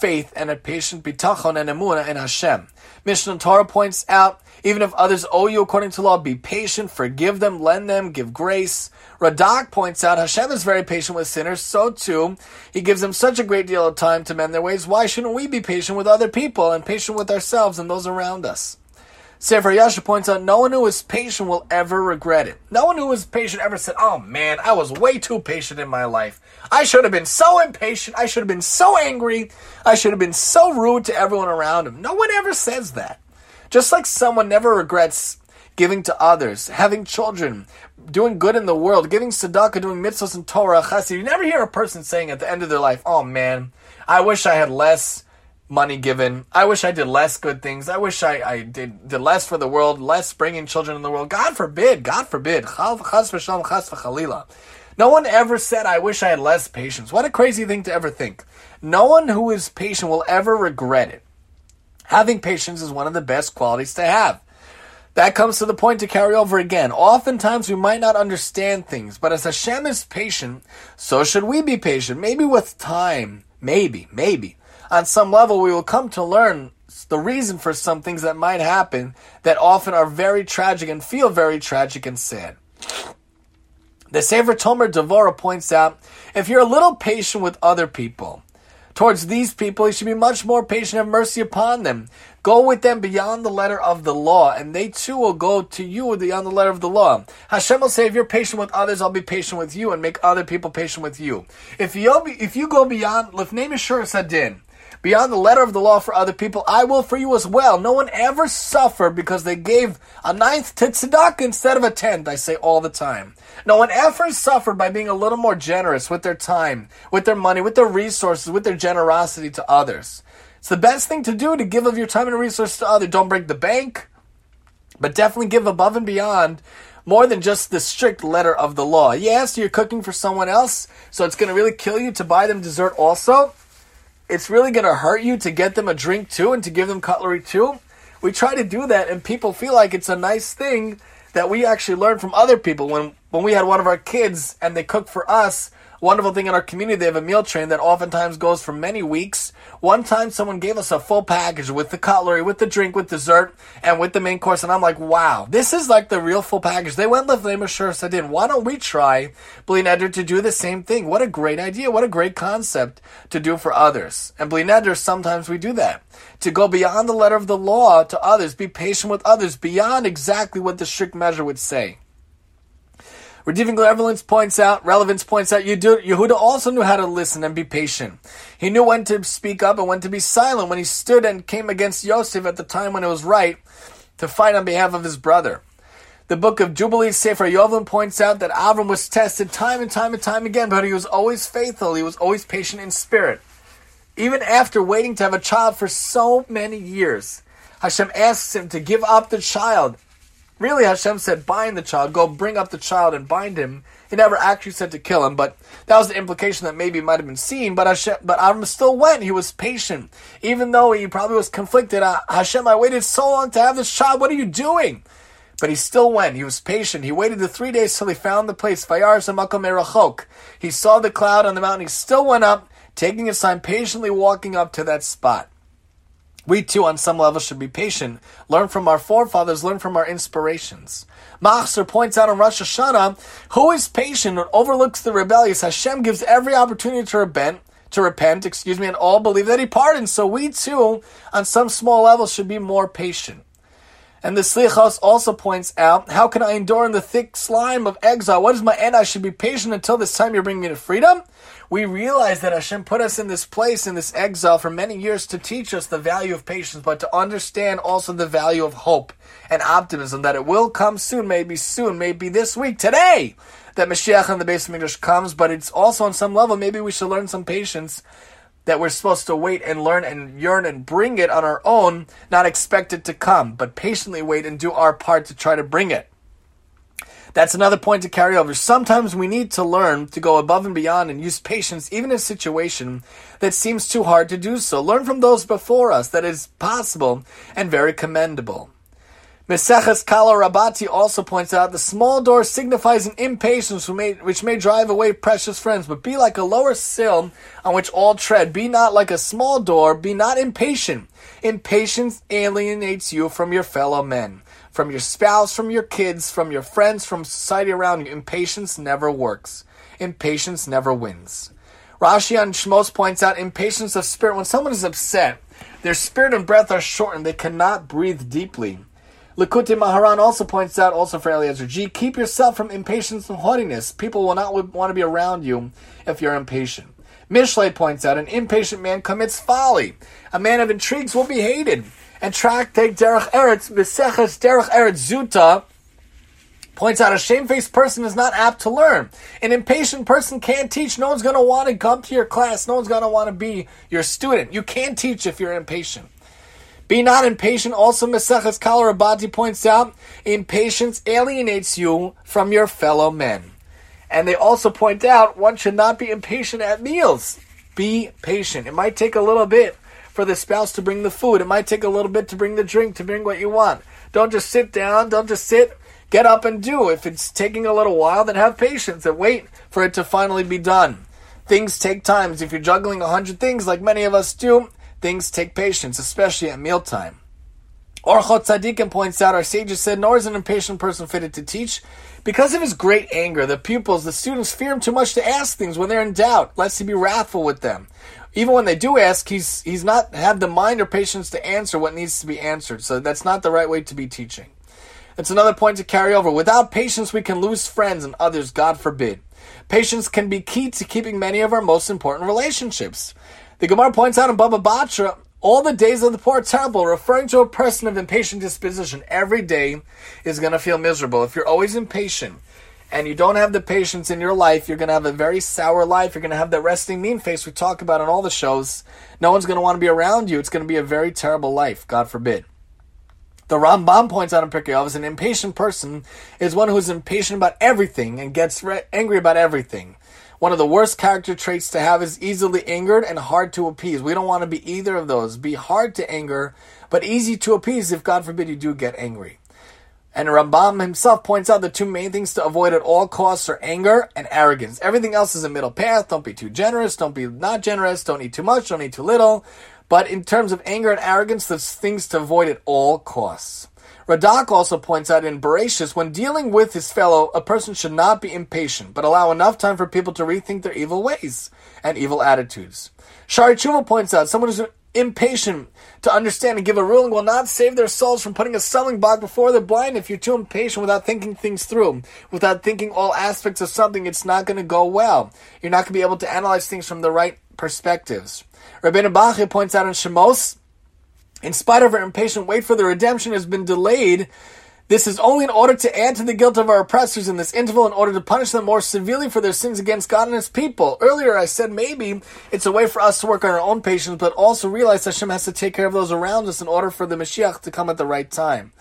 faith and a patient bitachon and emuna in Hashem. Mishnah Torah points out, even if others owe you according to law, be patient, forgive them, lend them, give grace. Radak points out Hashem is very patient with sinners, so too, he gives them such a great deal of time to mend their ways. Why shouldn't we be patient with other people and patient with ourselves and those around us? Sefer Yashar points out no one who is patient will ever regret it. No one who is patient ever said, Oh man, I was way too patient in my life. I should have been so impatient. I should have been so angry. I should have been so rude to everyone around him. No one ever says that. Just like someone never regrets giving to others, having children, doing good in the world, giving tzedakah, doing mitzvahs and Torah, chesed. You never hear a person saying at the end of their life, Oh man, I wish I had less money given. I wish I did less good things. I wish I, I did, did less for the world, less bringing children in the world. God forbid, God forbid. No one ever said, I wish I had less patience. What a crazy thing to ever think. No one who is patient will ever regret it. Having patience is one of the best qualities to have. That comes to the point to carry over again. Oftentimes we might not understand things, but as Hashem is patient, so should we be patient. Maybe with time. Maybe, maybe on some level, we will come to learn the reason for some things that might happen that often are very tragic and feel very tragic and sad. The Sefer Tomer Devora points out if you're a little patient with other people, towards these people, you should be much more patient and have mercy upon them. Go with them beyond the letter of the law, and they too will go to you beyond the letter of the law. Hashem will say, if you're patient with others, I'll be patient with you, and make other people patient with you. If you if you go beyond lifnim mishuras hadin, beyond the letter of the law for other people, I will for you as well. No one ever suffered because they gave a ninth to tzedakah instead of a tenth, I say all the time. No one ever suffered by being a little more generous with their time, with their money, with their resources, with their generosity to others. It's the best thing to do to give of your time and resources to others. Don't break the bank, but definitely give above and beyond more than just the strict letter of the law. Yes, you're cooking for someone else, so it's going to really kill you to buy them dessert also it's really going to hurt you to get them a drink too and to give them cutlery too. We try to do that, and people feel like it's a nice thing that we actually learn from other people. When when we had one of our kids and they cooked for us, wonderful thing in our community, they have a meal train that oftentimes goes for many weeks. One time someone gave us a full package with the cutlery, with the drink, with dessert, and with the main course, and I'm like, wow, this is like the real full package. They went left, they sure said in. Why don't we try, Bli Neder, to do the same thing? What a great idea. What a great concept to do for others. And Bli Neder, sometimes we do that. To go beyond the letter of the law to others, be patient with others, beyond exactly what the strict measure would say. Redeeming relevance points out, relevance points out, Yehuda also knew how to listen and be patient. He knew when to speak up and when to be silent when he stood and came against Yosef at the time when it was right to fight on behalf of his brother. The book of Jubilees, Sefer Yovlim, points out that Avram was tested time and time and time again, but he was always faithful. He was always patient in spirit. Even after waiting to have a child for so many years, Hashem asks him to give up the child Really, Hashem said, bind the child, go bring up the child and bind him. He never actually said to kill him, but that was the implication that maybe might have been seen. But Hashem, but Avram still went. He was patient, even though he probably was conflicted. Uh, Hashem, I waited so long to have this child. What are you doing? But he still went. He was patient. He waited the three days till he found the place. He saw the cloud on the mountain. He still went up, taking his time, patiently walking up to that spot. We too, on some level, should be patient, learn from our forefathers, learn from our inspirations. Machzor points out in Rosh Hashanah, who is patient and overlooks the rebellious? Hashem gives every opportunity to repent, to repent, excuse me, and all believe that He pardons. So we too, on some small level, should be more patient. And the Slichos also points out, how can I endure in the thick slime of exile? What is my end? I should be patient until this time you're bringing me to freedom. We realize that Hashem put us in this place, in this exile for many years to teach us the value of patience, but to understand also the value of hope and optimism that it will come soon, maybe soon, maybe this week, today, that Mashiach and the base of English comes, but it's also on some level, maybe we should learn some patience that we're supposed to wait and learn and yearn and bring it on our own, not expect it to come, but patiently wait and do our part to try to bring it. That's another point to carry over. Sometimes we need to learn to go above and beyond and use patience even in a situation that seems too hard to do so. Learn from those before us that is possible and very commendable. Meseches Kala Rabati also points out the small door signifies an impatience which may drive away precious friends, but be like a lower sill on which all tread. Be not like a small door, be not impatient. Impatience alienates you from your fellow men, from your spouse, from your kids, from your friends, from society around you. Impatience never works. Impatience never wins. Rashi on Shmos points out impatience of spirit. When someone is upset, their spirit and breath are shortened. They cannot breathe deeply. Likutei Moharan also points out, also for Eliezer G, keep yourself from impatience and haughtiness. People will not want to be around you if you're impatient. Mishlei points out, an impatient man commits folly. A man of intrigues will be hated. And Tractate Derech Eretz, Meseches Derech Eretz Zuta, points out a shamefaced person is not apt to learn. An impatient person can't teach. No one's going to want to come to your class. No one's going to want to be your student. You can't teach if you're impatient. Be not impatient. Also, Meseches Kala Rabati points out, impatience alienates you from your fellow men. And they also point out, one should not be impatient at meals. Be patient. It might take a little bit for the spouse to bring the food. It might take a little bit to bring the drink, to bring what you want. Don't just sit down. Don't just sit. Get up and do. If it's taking a little while, then have patience and wait for it to finally be done. Things take time. If you're juggling a hundred things like many of us do, Things take patience, especially at mealtime. Orchot Tzadikim points out, our sages said, nor is an impatient person fitted to teach. Because of his great anger, the pupils, the students fear him too much to ask things when they're in doubt, lest he be wrathful with them. Even when they do ask, he's he's not had the mind or patience to answer what needs to be answered. So that's not the right way to be teaching. It's another point to carry over. Without patience, we can lose friends and others, God forbid. Patience can be key to keeping many of our most important relationships. The Gemara points out in Baba Batra, all the days of the poor terrible, referring to a person of impatient disposition. Every day is going to feel miserable. If you're always impatient and you don't have the patience in your life, you're going to have a very sour life. You're going to have that resting mean face we talk about on all the shows. No one's going to want to be around you. It's going to be a very terrible life, God forbid. The Rambam points out in Pirkei Avos, an impatient person is one who is impatient about everything and gets re- angry about everything. One of the worst character traits to have is easily angered and hard to appease. We don't want to be either of those. Be hard to anger, but easy to appease if, God forbid, you do get angry. And Rambam himself points out the two main things to avoid at all costs are anger and arrogance. Everything else is a middle path. Don't be too generous. Don't be not generous. Don't eat too much. Don't eat too little. But in terms of anger and arrogance, there's things to avoid at all costs. Radak also points out in Bereshis, when dealing with his fellow, a person should not be impatient, but allow enough time for people to rethink their evil ways and evil attitudes. Shaarei Teshuvah points out, someone who's impatient to understand and give a ruling will not save their souls from putting a stumbling block before they're blind. If you're too impatient without thinking things through, without thinking all aspects of something, it's not going to go well. You're not going to be able to analyze things from the right perspectives. Rabbeinu Bachya points out in Shemos, in spite of her impatient wait for the redemption has been delayed, this is only in order to add to the guilt of our oppressors in this interval in order to punish them more severely for their sins against God and His people. Earlier I said maybe it's a way for us to work on our own patience, but also realize Hashem has to take care of those around us in order for the Mashiach to come at the right time.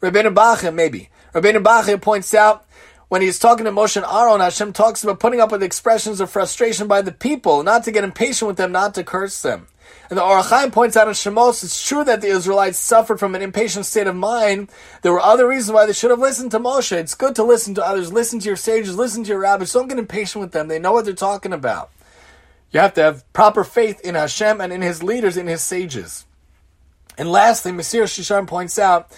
Rabbeinu Bachya, maybe. Rabbeinu Bachya points out when he's talking to Moshe and Aaron, Hashem talks about putting up with expressions of frustration by the people, not to get impatient with them, not to curse them. And the Or HaChaim points out in Shemos, it's true that the Israelites suffered from an impatient state of mind. There were other reasons why they should have listened to Moshe. It's good to listen to others, listen to your sages, listen to your rabbis. Don't get impatient with them. They know what they're talking about. You have to have proper faith in Hashem and in His leaders, in His sages. And lastly, Monsieur Shisharm points out,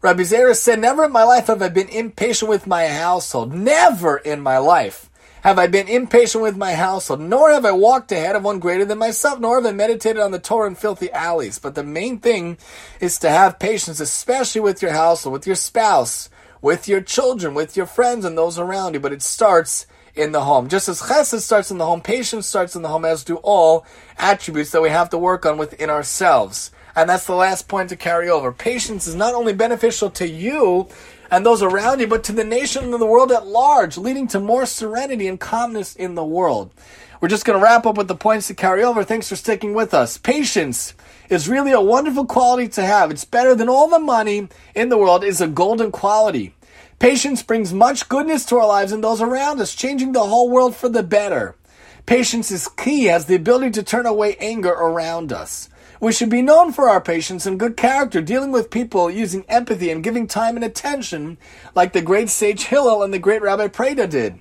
Rabbi Zera said, Never in my life have I been impatient with my household. Never in my life have I been impatient with my household, nor have I walked ahead of one greater than myself, nor have I meditated on the Torah in filthy alleys. But the main thing is to have patience, especially with your household, with your spouse, with your children, with your friends, and those around you. But it starts in the home. Just as chesed starts in the home, patience starts in the home, as do all attributes that we have to work on within ourselves. And that's the last point to carry over. Patience is not only beneficial to you, and those around you, but to the nation and the world at large, leading to more serenity and calmness in the world. We're just going to wrap up with the points to carry over. Thanks for sticking with us. Patience is really a wonderful quality to have. It's better than all the money in the world is a golden quality. Patience brings much goodness to our lives and those around us, changing the whole world for the better. Patience is key, has the ability to turn away anger around us. We should be known for our patience and good character, dealing with people using empathy and giving time and attention, like the great sage Hillel and the great Rabbi Preda did.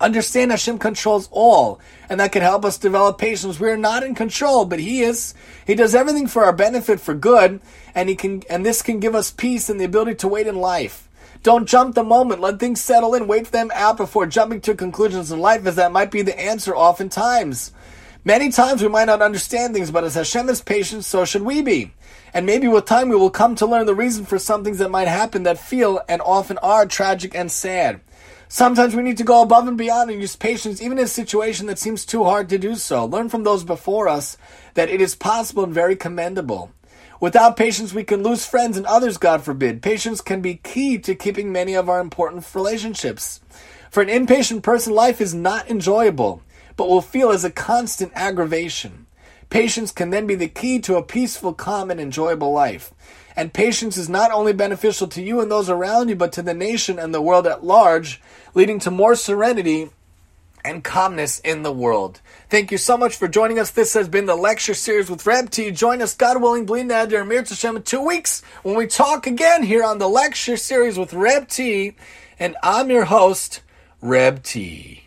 Understand Hashem controls all, and that can help us develop patience. We are not in control, but He is. He does everything for our benefit, for good, and He can, and this can give us peace and the ability to wait in life. Don't jump the moment. Let things settle in. Wait them out before jumping to conclusions in life, as that might be the answer oftentimes. Many times we might not understand things, but as Hashem is patient, so should we be. And maybe with time we will come to learn the reason for some things that might happen that feel and often are tragic and sad. Sometimes we need to go above and beyond and use patience even in a situation that seems too hard to do so. Learn from those before us that it is possible and very commendable. Without patience, we can lose friends and others, God forbid. Patience can be key to keeping many of our important relationships. For an impatient person, life is not enjoyable but will feel as a constant aggravation. Patience can then be the key to a peaceful, calm, and enjoyable life. And patience is not only beneficial to you and those around you, but to the nation and the world at large, leading to more serenity and calmness in the world. Thank you so much for joining us. This has been the lecture series with Reb T. Join us, God willing, Bli Neder Im Yirtzeh Hashem in two weeks when we talk again here on the lecture series with Reb T. And I'm your host, Reb T.